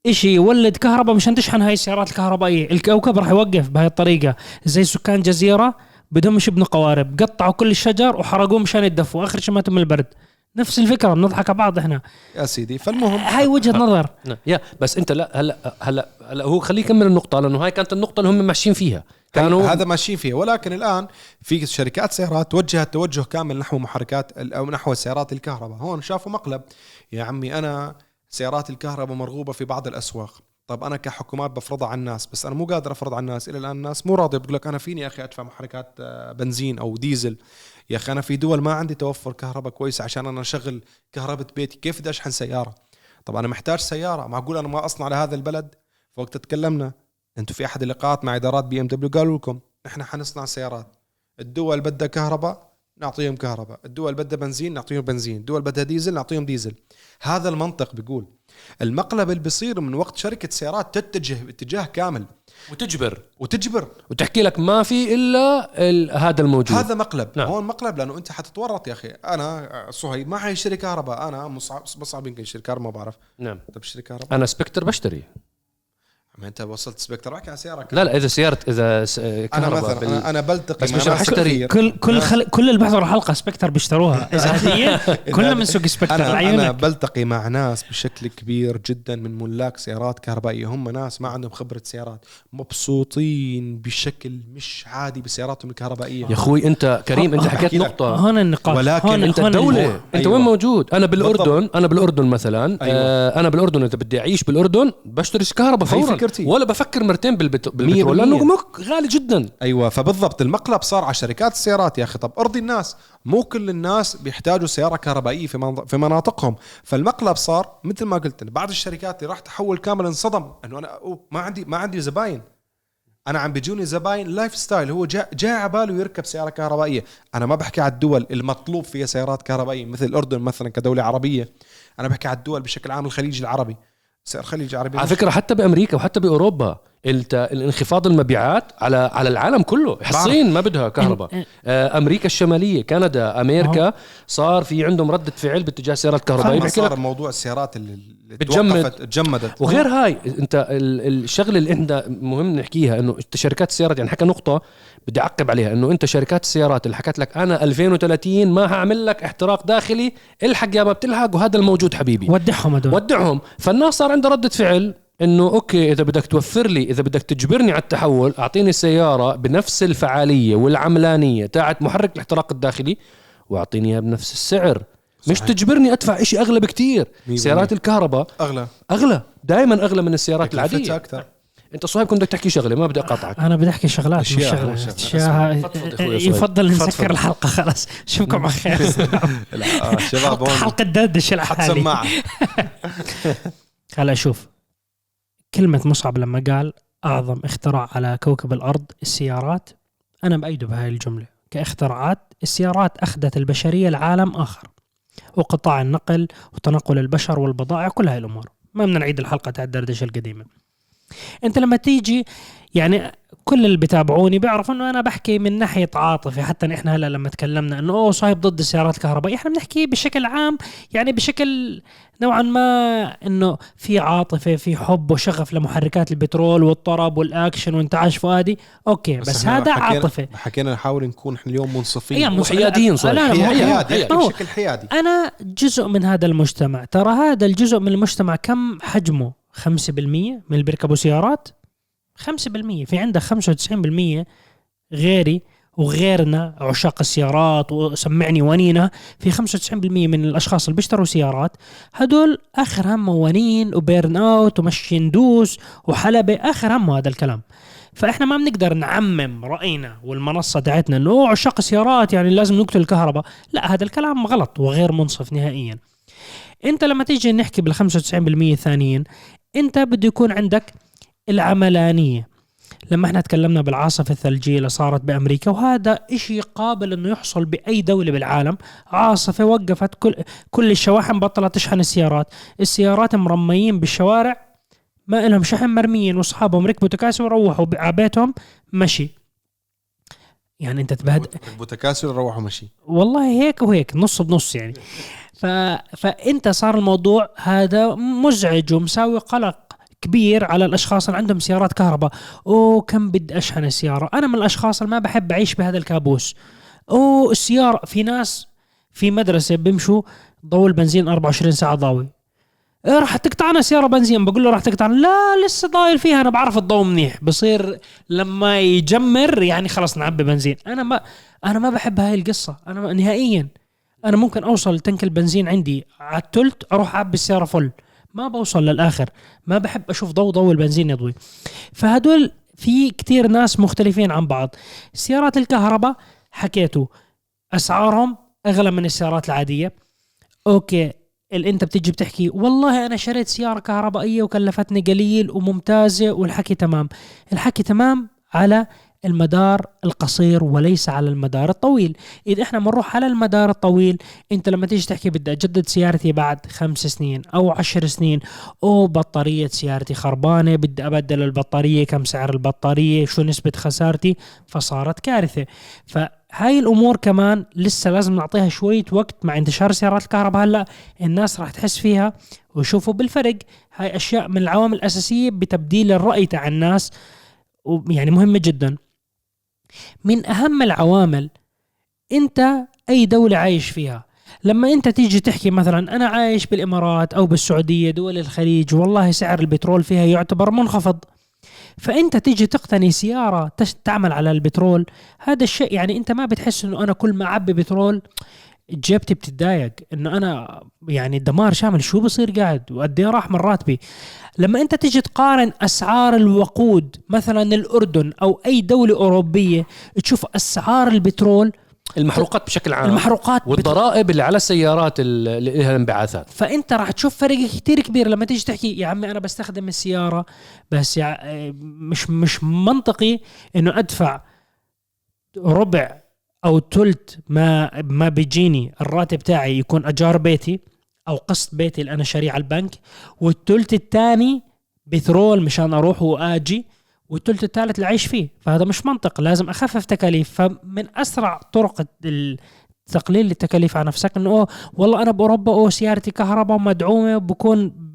إشي يولد كهرباء مشان تشحن هاي السيارات الكهربائية. الكوكب راح يوقف بهاي الطريقة. زي سكان جزيره بدهمش يبنوا قوارب قطعوا كل الشجر وحرقوه مشان يدفوا. آخر شيء ماتوا من البرد. نفس الفكرة بنضحك على بعض إحنا. يا سيدي فالمهم هاي وجهة نظر. نعم. يا بس أنت لا هلا هلا هلا هو خليه يكمل النقطة لأنه هاي كانت النقطة اللي هم ماشيين فيها. كانوا هذا ماشيين فيه ولكن الآن في شركات سيارات توجهت توجه كامل نحو محركات أو نحو سيارات الكهرباء. هون شافوا مقلب. يا عمي أنا سيارات الكهرباء مرغوبة في بعض الأسواق. طب أنا كحكومات بفرضها على الناس بس أنا مو قادر أفرض على الناس. إلى الآن الناس مو راضية. بتقول لك أنا فيني يا أخي أدفع محركات آه، بنزين أو ديزل؟ يا أخي أنا في دول ما عندي توفر كهرباء كويس عشان أنا أشغل كهرباء بيتي. كيف بدي أشحن سيارة؟ طب أنا محتاج سيارة. معقول أنا ما أصنع لهذا البلد؟ فوقت تكلمنا أنتم في احد اللقاءات مع ادارات بي ام دبليو؟ قالوا لكم إحنا حنصنع سيارات. الدول بدها كهرباء نعطيهم كهرباء. الدول بدها بنزين نعطيهم بنزين. الدول بدها ديزل نعطيهم ديزل. هذا المنطق بيقول المقلب اللي بيصير من وقت شركة سيارات تتجه باتجاه كامل. وتجبر. وتجبر. وتحكي لك ما في إلا ال- هذا الموجود. هذا مقلب. نعم. هون مقلب لأنه أنت حتتورط يا أخي. أنا صهيب ما حيشتري كهرباء. أنا مصعب مصعب يمكن يشتري كهرباء ما بعرف. نعم. انت بتشتري كهرباء. أنا سبكتر بشتري. ما انت وصلت سبيكتر بحكي على سياره لا لا إذا سيارة إذا س- أنا كهرباء مثلا بال... أنا, أنا بلتقي بس مش أشتري. كثير. كل كل خل... كل اللي بيحضروا حلقه سبكتر بيشتروها إذا هدية كلنا من سوق سبكتر أنا أنا لعيونك بلتقي مع ناس بشكل كبير جدا من ملاك سيارات كهربائية هم ناس ما عندهم خبرة سيارات مبسوطين بشكل مش عادي بسياراتهم الكهربائية يا أخوي أنت كريم أنت حكيت. نقطة هون النقاش ولكن هون أنت الموضوع. أنت أيوة. وين موجود أنا بالأردن. أنا بالأردن مثلا أيوة. آه أنا بالأردن اذا بدي أعيش بالأردن بشتري كهرباء فورا فكرتي. ولا بفكر مرتين بالبترول لأنه غالي جدا. أيوه فبالضبط. المقلب صار على شركات السيارات يا أخي. طب أرضي الناس. مو كل الناس بيحتاجوا سيارة كهربائية في في مناطقهم. فالمقلب صار مثل ما قلت بعض الشركات اللي راح تحول كامل انصدم إنه أنا أوه ما عندي ما عندي زباين. أنا عم بيجوني زباين lifestyle. هو جاء جاي على باله يركب سيارة كهربائية. أنا ما بحكي على الدول المطلوب فيها سيارات كهربائية مثل الأردن مثلا كدولة عربية. أنا بحكي على الدول بشكل عام الخليج العربي. سير الخليج العربي على فكرة حتى بأمريكا وحتى بأوروبا. الانخفاض المبيعات على على العالم كله. الصين ما بدها كهرباء. آه، أمريكا الشمالية كندا أمريكا صار في عندهم ردة فعل باتجاه السيارات الكهربائيه بحكي لك صار موضوع السيارات اللي اللي بتجمد. توقفت تجمدت. وغير هاي انت ال- الشغلة اللي إحنا مهم نحكيها انه انت شركات السيارات يعني حكى نقطة بدي أعقب عليها انه انت شركات السيارات اللي حكت لك أنا 2030 ما هعمل لك احتراق داخلي الحق يا ما بتلحق وهذا الموجود حبيبي. ودعهم هدول. ودعهم. فالناس صار عندها ردة فعل إنه أوكي إذا بدك توفر لي إذا بدك تجبرني على التحول أعطيني سيارة بنفس الفعالية والعملانية تاعت محرك الاحتراق الداخلي وأعطيني إياها بنفس السعر. مش صحيح. تجبرني أدفع شيء أغلى بكتير. سيارات الكهرباء أغلى. أغلى دائما أغلى من السيارات العادية. أكثر. أنت صهيب كنت بدك تحكي شغلة ما بدي أقاطعك. أنا بدي أحكي شغلات مش شغلات. أشياء يا يفضل. نسكر الحلقة خلاص اشوفكم على خير. آه، شباب حلقه هون. حلقة دردشة حط لحالي. سماعه هلا شوف كلمة مصعب لما قال أعظم اختراع على كوكب الأرض السيارات أنا بأيده بهاي الجملة. كاختراعات السيارات أخذت البشرية لعالم آخر وقطاع النقل وتنقل البشر والبضائع كل هاي الأمور. ما بدنا نعيد الحلقة تاع الدردشة القديمة. أنت لما تيجي يعني كل اللي بيتابعوني بيعرفوا إنه أنا بحكي من ناحية عاطفه حتى إحنا هلأ لما تكلمنا إنه أوه صهيب ضد السيارات الكهربائيه إحنا بنحكي بشكل عام يعني بشكل نوعا ما إنه في عاطفة في حب وشغف لمحركات البترول والطرب والأكشن وانتعاش فؤادي. okay بس, إحنا هذا حكينا- عاطفة. حكينا نحاول نكون إحنا اليوم منصفين. مص- وحياديين. لا لا هو- حيادي حيادي. هو- بشكل حيادي. أنا جزء من هذا المجتمع. ترى هذا الجزء من المجتمع كم حجمه؟ 5% من اللي بيركبوا سيارات؟ 5% في عندك 95% غيري وغيرنا عشاق السيارات وسمعني ونينة. في 95% من الأشخاص اللي بيشتروا سيارات هدول آخر همه ونين وبيرن أوت ومشي ندوس وحلبة. آخر همه هذا الكلام. فإحنا ما بنقدر نعمم رأينا والمنصة تاعتنا إنه عشاق السيارات يعني لازم نقتل الكهرباء. لا هذا الكلام غلط وغير منصف نهائيا. أنت لما تيجي نحكي بال 95% الثانيين أنت بده يكون عندك العملانية. لما إحنا تكلمنا بالعاصفة الثلجية اللي صارت بأمريكا وهذا إشي قابل إنه يحصل بأي دولة بالعالم. عاصفة وقفت كل كل الشواحن بطلت تشحن السيارات. السيارات مرميين بالشوارع ما لهم شحن مرميين واصحابهم ركبوا تكاسي وروحوا على بيتهم مشي. يعني أنت تبهد بوتكاسي روحوا مشي. والله هيك وهيك نص بنص يعني. ف... فأنت صار الموضوع هذا مزعج ومساوي قلق. كبير على الأشخاص اللي عندهم سيارات كهرباء. أوه كم بدي أشحن السيارة؟ أنا من الأشخاص اللي ما بحب أعيش بهذا الكابوس. أوه السيارة في ناس في مدرسة بيمشوا ضوء البنزين 24 ساعة ضاوي. إيه راح تقطعنا سيارة بنزين؟ بقول له راح تقطعنا لا لسه ضايل فيها أنا بعرف الضوء منيح. بصير لما يجمر يعني خلص نعبي بنزين. أنا ما أنا ما بحب هاي القصة. أنا نهائيا أنا ممكن أوصل لتنك البنزين عندي على التلت أروح أعبي السيارة فل. ما بوصل للآخر. ما بحب أشوف ضوء ضوء البنزين يضوي. فهدول في كتير ناس مختلفين عن بعض. سيارات الكهرباء حكيتوا أسعارهم أغلى من السيارات العادية. أوكي اللي أنت بتيجي بتحكي والله أنا شريت سيارة كهربائية وكلفتني قليل وممتازة والحكي تمام. الحكي تمام على المدار القصير وليس على المدار الطويل. إذا إحنا بنروح على المدار الطويل أنت لما تيجي تحكي بدي أجدد سيارتي بعد خمس سنين أو عشر سنين أو بطارية سيارتي خربانة بدي أبدل البطارية كم سعر البطارية شو نسبة خسارتي؟ فصارت كارثة. فهاي الأمور كمان لسه لازم نعطيها شوية وقت مع انتشار سيارات الكهرباء. هلأ الناس راح تحس فيها ويشوفوا بالفرق. هاي أشياء من العوامل الأساسية بتبديل الرأي تاع الناس يعني مهمة جدا. من أهم العوامل أنت أي دولة عايش فيها. لما أنت تيجي تحكي مثلا أنا عايش بالإمارات أو بالسعودية دول الخليج والله سعر البترول فيها يعتبر منخفض. فأنت تيجي تقتني سيارة تعمل على البترول هذا الشيء يعني أنت ما بتحس إنه أنا كل ما أعبي بترول جيبتي بتتضايق إنه أنا يعني دمار شامل شو بصير قاعد وقد إيه راح من راتبي لما أنت تيجي تقارن أسعار الوقود مثلا الأردن أو أي دولة أوروبية تشوف أسعار البترول المحروقات بشكل عام المحروقات والضرائب اللي على السيارات اللي لها انبعاثات فأنت راح تشوف فرق كتير كبير. لما تيجي تحكي يا عمي أنا بستخدم السيارة بس يع... مش مش منطقي إنه أدفع ربع أو ثلث ما ما بيجيني الراتب تاعي يكون أجار بيتي أو قسط بيتي اللي أنا شاريه على البنك والثلث الثاني بترول مشان أروح وآجي والثلث الثالث اللي عايش فيه. فهذا مش منطق لازم أخفف تكاليف. فمن أسرع طرق تقليل التكاليف على نفسك إنه أوه والله أنا بأوروبا أوه سيارتي كهرباء مدعومه وبكون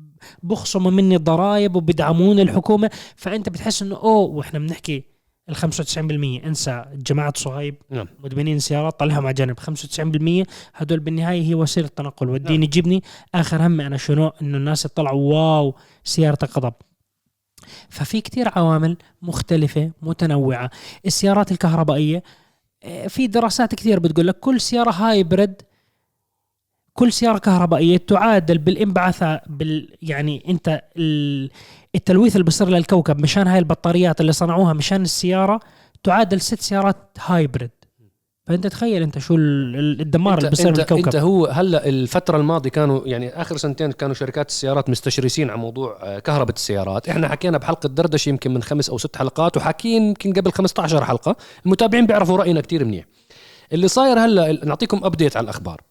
بخصموا مني الضرائب وبيدعموني الحكومة. فأنت بتحس إنه أوه وإحنا بنحكي ال 95% انسى جماعة صهيب نعم. مدمنين سيارات طلعها مع جنب 95% هدول بالنهاية هي وسيلة تنقل وديني نعم. آخر همي أنا شنو؟ إنه الناس يطلعوا واو سيارتك غضب ففي كتير عوامل مختلفة متنوعة. السيارات الكهربائية آه، في دراسات كثير بتقول لك كل سيارة هايبرد كل سيارة كهربائية تعادل بالانبعاثات بال يعني أنت التلويث اللي بصير للكوكب مشان هاي البطاريات اللي صنعوها مشان السيارة تعادل ست سيارات hybrid فأنت تخيل أنت شو الدمار اللي بصير بالكوكب. أنت هو هلأ الفترة الماضية كانوا يعني آخر سنتين كانوا شركات السيارات مستشرسين على موضوع آه، كهرباء السيارات. إحنا حكينا بحلقة دردشة يمكن من خمس أو ست حلقات وحكين يمكن قبل 15 حلقة. المتابعين بيعرفوا رأينا كتير منيح. اللي صاير هلأ نعطيكم update على الأخبار.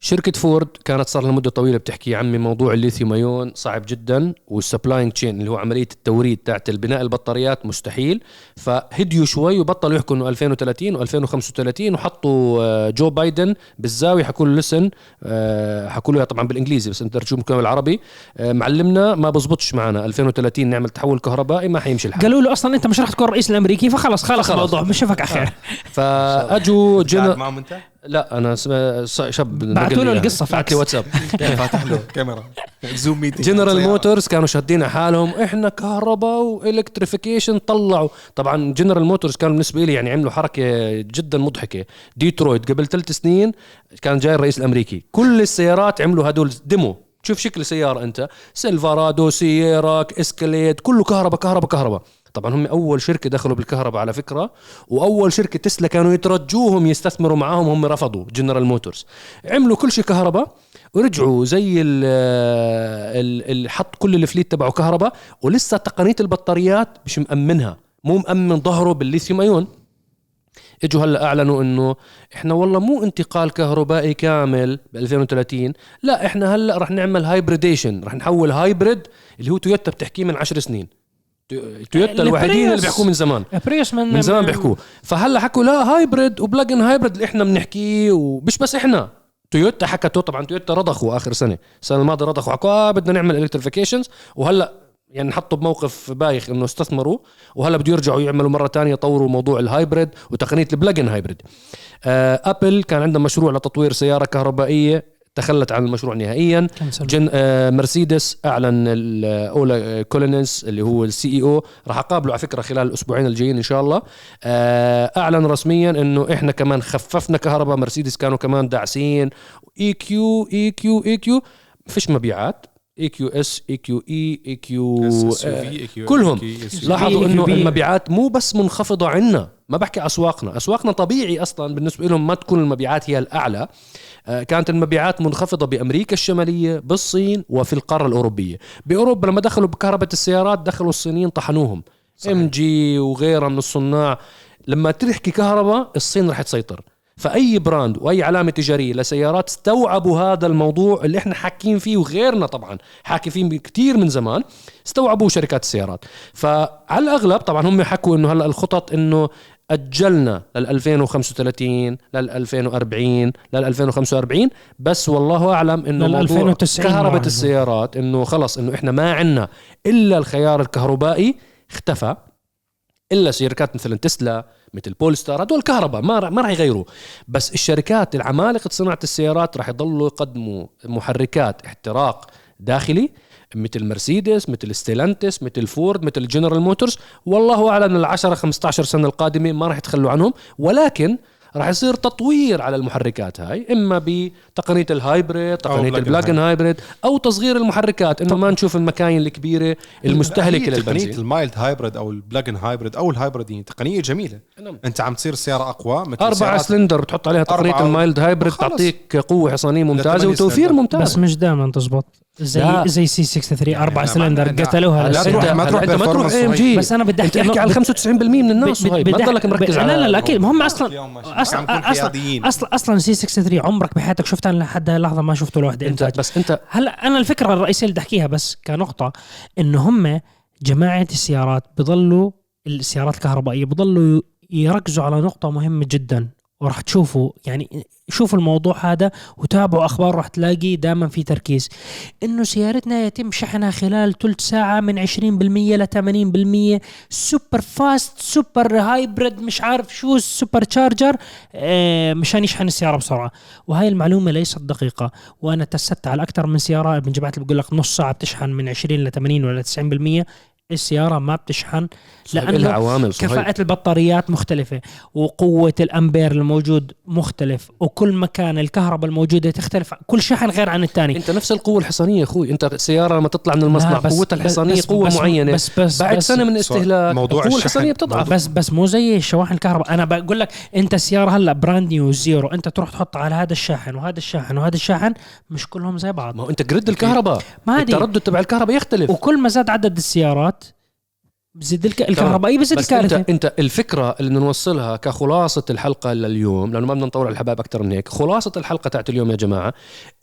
شركة فورد كانت صار لها مدة طويلة بتحكي عمي موضوع ال lithium-ion صعب جدا وال supply chain اللي هو عملية التوريد تاعت البناء البطاريات مستحيل. فهديوا شوي وبطلوا يحكوا إنه 2030 و2035 وحطوا آه، جو بايدن بالزاوية حكوا له listen آه، حكوا له طبعا بالإنجليزي بس أنت ترجمه كمان بالعربي آه، معلمنا ما بزبطش معنا 2030 نعمل تحول كهربائي ما حيمشي الحال. قالوا له أصلا أنت مش راح تكون الرئيس الأمريكي فخلص خلص الموضوع بشوفك على خير. فأجوا جن... معهم أنت؟ لا أنا شاب بعثوا له القصة فاكس. واتساب. فاتح له؟ كاميرا. Zoom meeting جنرال موتورز كانوا شادين على حالهم. إحنا كهرباء و electrification طلعوا. طبعا جنرال موتورز كانوا بالنسبة لي يعني عملوا حركة جدا مضحكة. ديترويت قبل ثلاث سنين كان جاي الرئيس الأمريكي. كل السيارات عملوا هدول demo شوف شكل سياره أنت. سيلفرادو سييرا اسكاليد كله كهرباء كهرباء كهرباء. طبعا هم أول شركة دخلوا بالكهرباء على فكرة وأول شركة تسلا كانوا يترجوهم يستثمروا معاهم هم رفضوا جنرال موتورز عملوا كل شيء كهرباء ورجعوا زي اللي حط كل ال fleet تبعه كهرباء ولسه تقنية البطاريات مش مأمنها. مو مأمن ظهره بال lithium-ion. إجوا هلأ أعلنوا إنه إحنا والله مو انتقال كهربائي كامل ب 2030 لا إحنا هلأ رح نعمل hybridization رح نحول hybrid اللي هو تويوتا بتحكيه من 10 سنين. تويوتا الوحيدين اللي بيحكوه من زمان. من, من زمان بيحكوه فهلأ حكوا لا hybrid و plug-in hybrid اللي إحنا بنحكيه ومش بس إحنا. تويوتا حكته طبعا تويوتا رضخوا آخر سنة. السنة الماضية رضخوا. حكوا آه بدنا نعمل electrifications وهلأ يعني حطوا بموقف بايخ إنه استثمروا. وهلأ بده يرجعوا يعملوا مرة تانية يطوروا موضوع ال hybrid وتقنية ال plug-in hybrid آه Apple كان عندها مشروع لتطوير سيارة كهربائية. تخلت عن المشروع نهائيا. جن آه مرسيدس أعلن اولا كالينيوس اللي هو ال CEO راح أقابله على فكرة خلال الأسبوعين الجايين إن شاء الله. آه أعلن رسميا إنه إحنا كمان خففنا كهرباء. مرسيدس كانوا كمان داعسين. EQ EQ EQ فيش مبيعات. اي كيو اس اي كيو اي اي كيو كلهم. لاحظوا إنه المبيعات مو بس منخفضة عنا. ما بحكي أسواقنا. أسواقنا طبيعي أصلا بالنسبة لهم ما تكون المبيعات هي الأعلى. آه، كانت المبيعات منخفضة بأمريكا الشمالية بالصين وفي القارة الأوروبية. بأوروبا لما دخلوا بكهرباء السيارات دخلوا الصينيين طحنوهم. MG وغيرها من الصناع. لما تحكي كهرباء الصين رح تسيطر. فأي brand وأي علامة تجارية لسيارات استوعبوا هذا الموضوع اللي إحنا حاكين فيه وغيرنا طبعا حاكي فيه كثير من زمان استوعبوه شركات السيارات. فعلى الأغلب طبعا هم حكوا إنه هلأ الخطط إنه أجلنا لل 2035 لل 2040 لل 2045 بس والله أعلم إنه لل موضوع 2090 كهرباء. السيارات إنه خلص إنه إحنا ما عنا إلا الخيار الكهربائي اختفى إلا شركات مثل تسلا مثل بولستار هدول كهرباء ما ما راح يغيروا بس الشركات العمالقة صناعة السيارات راح يضلوا يقدموا محركات احتراق داخلي مثل مرسيدس مثل ستيلانتس مثل فورد مثل جنرال موتورز والله أعلم ال 10 15 سنة القادمة ما راح يتخلوا عنهم ولكن راح يصير تطوير على المحركات هاي إما بتقنية ال hybrid تقنية plug-in ال plug-in hybrid أو تصغير المحركات إنه ما نشوف المكاين الكبيرة المستهلكة هي تقنيه للبنزين المايلد هايبريد أو البلاجن هايبريد أو الهايبريدين تقنية جميلة نعم. أنت عم تصير سيارة أقوى مثل أربعة سيارات- سلندر بتحط عليها و- ال mild hybrid. تعطيك قوة حصانية ممتازة لثمانية وتوفير. ممتاز بس مش دائما تزبط زي لا. زي سي 63 أربع لا، سلندر. قتلوها لا. تروح- ما تروح ما تروح اي ام. جي بس أنا بدي أحكي إنه على بد- 95% من الناس ما تضلك مركز لا لا لا أكيد هم أصلا مش- أصلا أصلا. أصلا أصلا سي 63 عمرك بحياتك شفتها لحد هاي اللحظه ما شفت ولا وحده انت بس انت هلا أنا الفكرة الرئيسية اللي بدي أحكيها بس كنقطة انه هم جماعة السيارات بضلوا السيارات الكهربائية بضلوا يركزوا على نقطة مهمة جدا وراح تشوفوا يعني شوفوا الموضوع هذا وتابعوا أخبار راح تلاقي دائما في تركيز. إنه سيارتنا يتم شحنها خلال ثلث ساعة من 20% ل 80% super fast super hybrid مش عارف شو super charger آه، مشان يشحن السيارة بسرعة. وهاي المعلومة ليست دقيقة وأنا test ت على أكثر من سيارة. إنه جماعة بقول لك نص ساعة بتشحن من 20 ل 80 ولا 90% السيارة ما بتشحن لأنه عوامل. كفاءة البطاريات مختلفة وقوة الأمبير الموجود مختلف وكل مكان الكهرباء الموجودة تختلف كل شحن غير عن الثاني. أنت نفس القوة الحصانية أخوي. أنت السيارة لما تطلع من المصنع بس- قوتها الحصانية بس- قوة بس- معينة. بس بس بعد بس سنة من الاستهلاك موضوع القوة الشحن- الحصانية بتضعف. بس بس مو زي الشواحن الكهرباء. أنا بقول لك أنت السيارة هلأ brand new zero أنت تروح تحط على هذا الشاحن وهذا الشاحن وهذا الشاحن مش كلهم زي بعض. ما هو أنت grid الكهرباء. ما. التردد تبع الكهرباء يختلف. وكل ما زاد عدد السيارات بزيد الك... الكهربائي بزيد الكارثه انت أنت الفكرة اللي بدنا نوصلها كخلاصة الحلقة لليوم لأنه ما بدنا نطول على الحبايب أكثر من هيك خلاصة الحلقة تاعت اليوم يا جماعة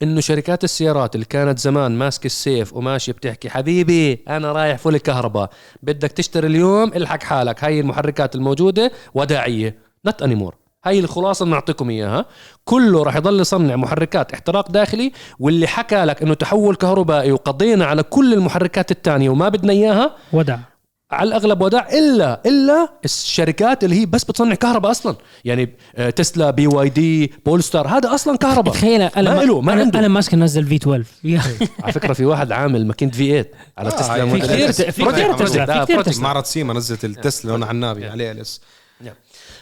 إنه شركات السيارات اللي كانت زمان ماسك السيف وماشية بتحكي حبيبي أنا رايح full كهرباء بدك تشتري اليوم الحق حالك هاي المحركات الموجودة وداعا not anymore هاي الخلاصة اللي نعطيكم إياها. كله راح يضل يصنع محركات احتراق داخلي واللي حكى لك إنه تحول كهربائي وقضينا على كل المحركات الثانية وما بدنا إياها ودع. على الأغلب وداع إلا إلا الشركات اللي هي بس بتصنع كهرباء أصلا. يعني آه، تسلا BYD بولستار هذا أصلا كهرباء. تخيل أنا ما له ما أنا, عنده. أنا ماسك نزل في 12 يا- على فكرة في واحد عامل ماكينه في 8 على آه، تسلا في كثير-. في كثير تسلا، في كثير project. تسلا. معرض سيما نزلت التسلا لون عنابي عليه الس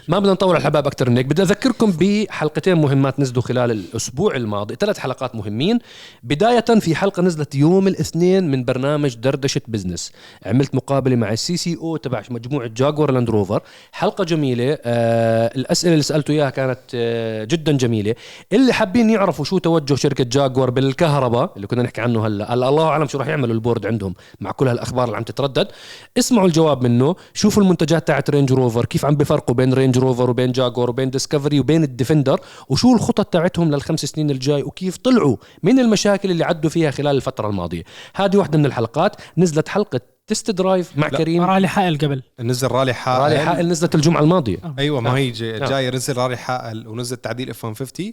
ما بدنا نطول على الحبايب أكثر من هيك. بدي أذكركم بحلقتين مهمات نزلوا خلال الأسبوع الماضي. ثلاث حلقات مهمين. بداية في حلقة نزلت يوم الاثنين من برنامج دردشة business. عملت مقابلة مع ال CCO تبع مجموعة جاكوار لاند روفر. حلقة جميلة. آه الأسئلة اللي سالته إياها كانت آه جدا جميلة. اللي حابين يعرفوا شو توجه شركة جاكوار بالكهرباء اللي كنا نحكي عنه هلأ الله أعلم شو راح يعملوا ال board عندهم مع كل هالأخبار اللي عم تتردد. اسمعوا الجواب منه. شوفوا المنتجات تاعت رينج روفر كيف عم بفرقوا بين رينج روفر وبين جاكوار وبين ديسكفري وبين الديفندر وشو الخطط تاعتهم للخمس سنين الجاي وكيف طلعوا من المشاكل اللي عدوا فيها خلال الفترة الماضية. هذه واحدة من الحلقات. نزلت حلقة تيست درايف مع لا، كريم. رالي حائل قبل. نزل رالي حائل. رالي حائل نزلت الجمعة الماضية. أيوه ما هي آه. جاي, جاي نزل رالي حائل ونزل تعديل اف 150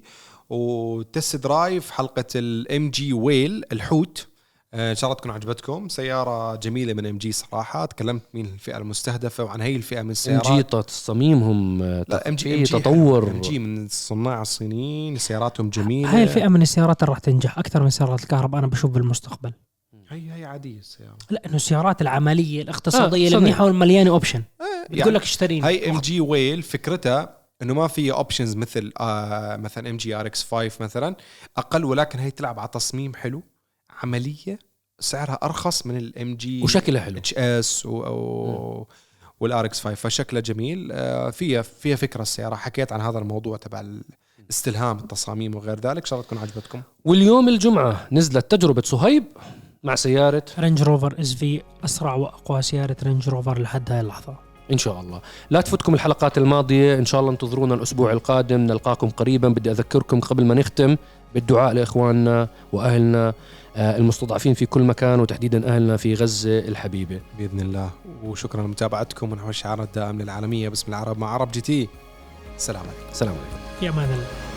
وتست درايف حلقة الام جي ويل الحوت. آه، إن شاء الله تكون عجبتكم. سيارة جميلة من إم جي صراحة. تكلمت مين الفئة المستهدفة وعن هي الفئة من إم السيارات جي تصميمهم آه، لا إم جي إم تطور إم جي من الصناع الصينيين سياراتهم جميلة. هاي الفئة من السيارات اللي راح تنجح. أكثر من سيارات الكهرباء أنا بشوف بالمستقبل. هي هي عادية السيارة. لا إنه السيارات العملية الاقتصادية آه، اللي. منيحه والمليانه option يعني بتقول لك اشتريني. هاي MG Whale فكرتها إنه ما في options مثل آه مثلا MG RX5 مثلا أقل ولكن هي تلعب على تصميم حلو. عملية سعرها أرخص من ال MG وشكلها حلو. HS وال RX5 فشكلها جميل. آه فيها فيها فكرة السيارة. حكيت عن هذا الموضوع تبع استلهام التصاميم وغير ذلك. ان شاء الله تكون عجبتكم؟ واليوم الجمعة نزلت تجربة صهيب مع سيارة رينج روفر SV أسرع وأقوى سيارة رينج روفر لحد هاي اللحظة. إن شاء الله. لا تفوتكم الحلقات الماضية. إن شاء الله انتظرونا الأسبوع القادم. نلقاكم قريبا. بدي أذكركم قبل ما نختم بالدعاء لإخواننا وأهلنا. المستضعفين في كل مكان وتحديدا أهلنا في غزة الحبيبة. بإذن الله. وشكرا لمتابعتكم ونحو الشعار الدائم للعالميه باسم العرب مع عرب GT. السلام عليكم. سلام عليكم. في أمان الله.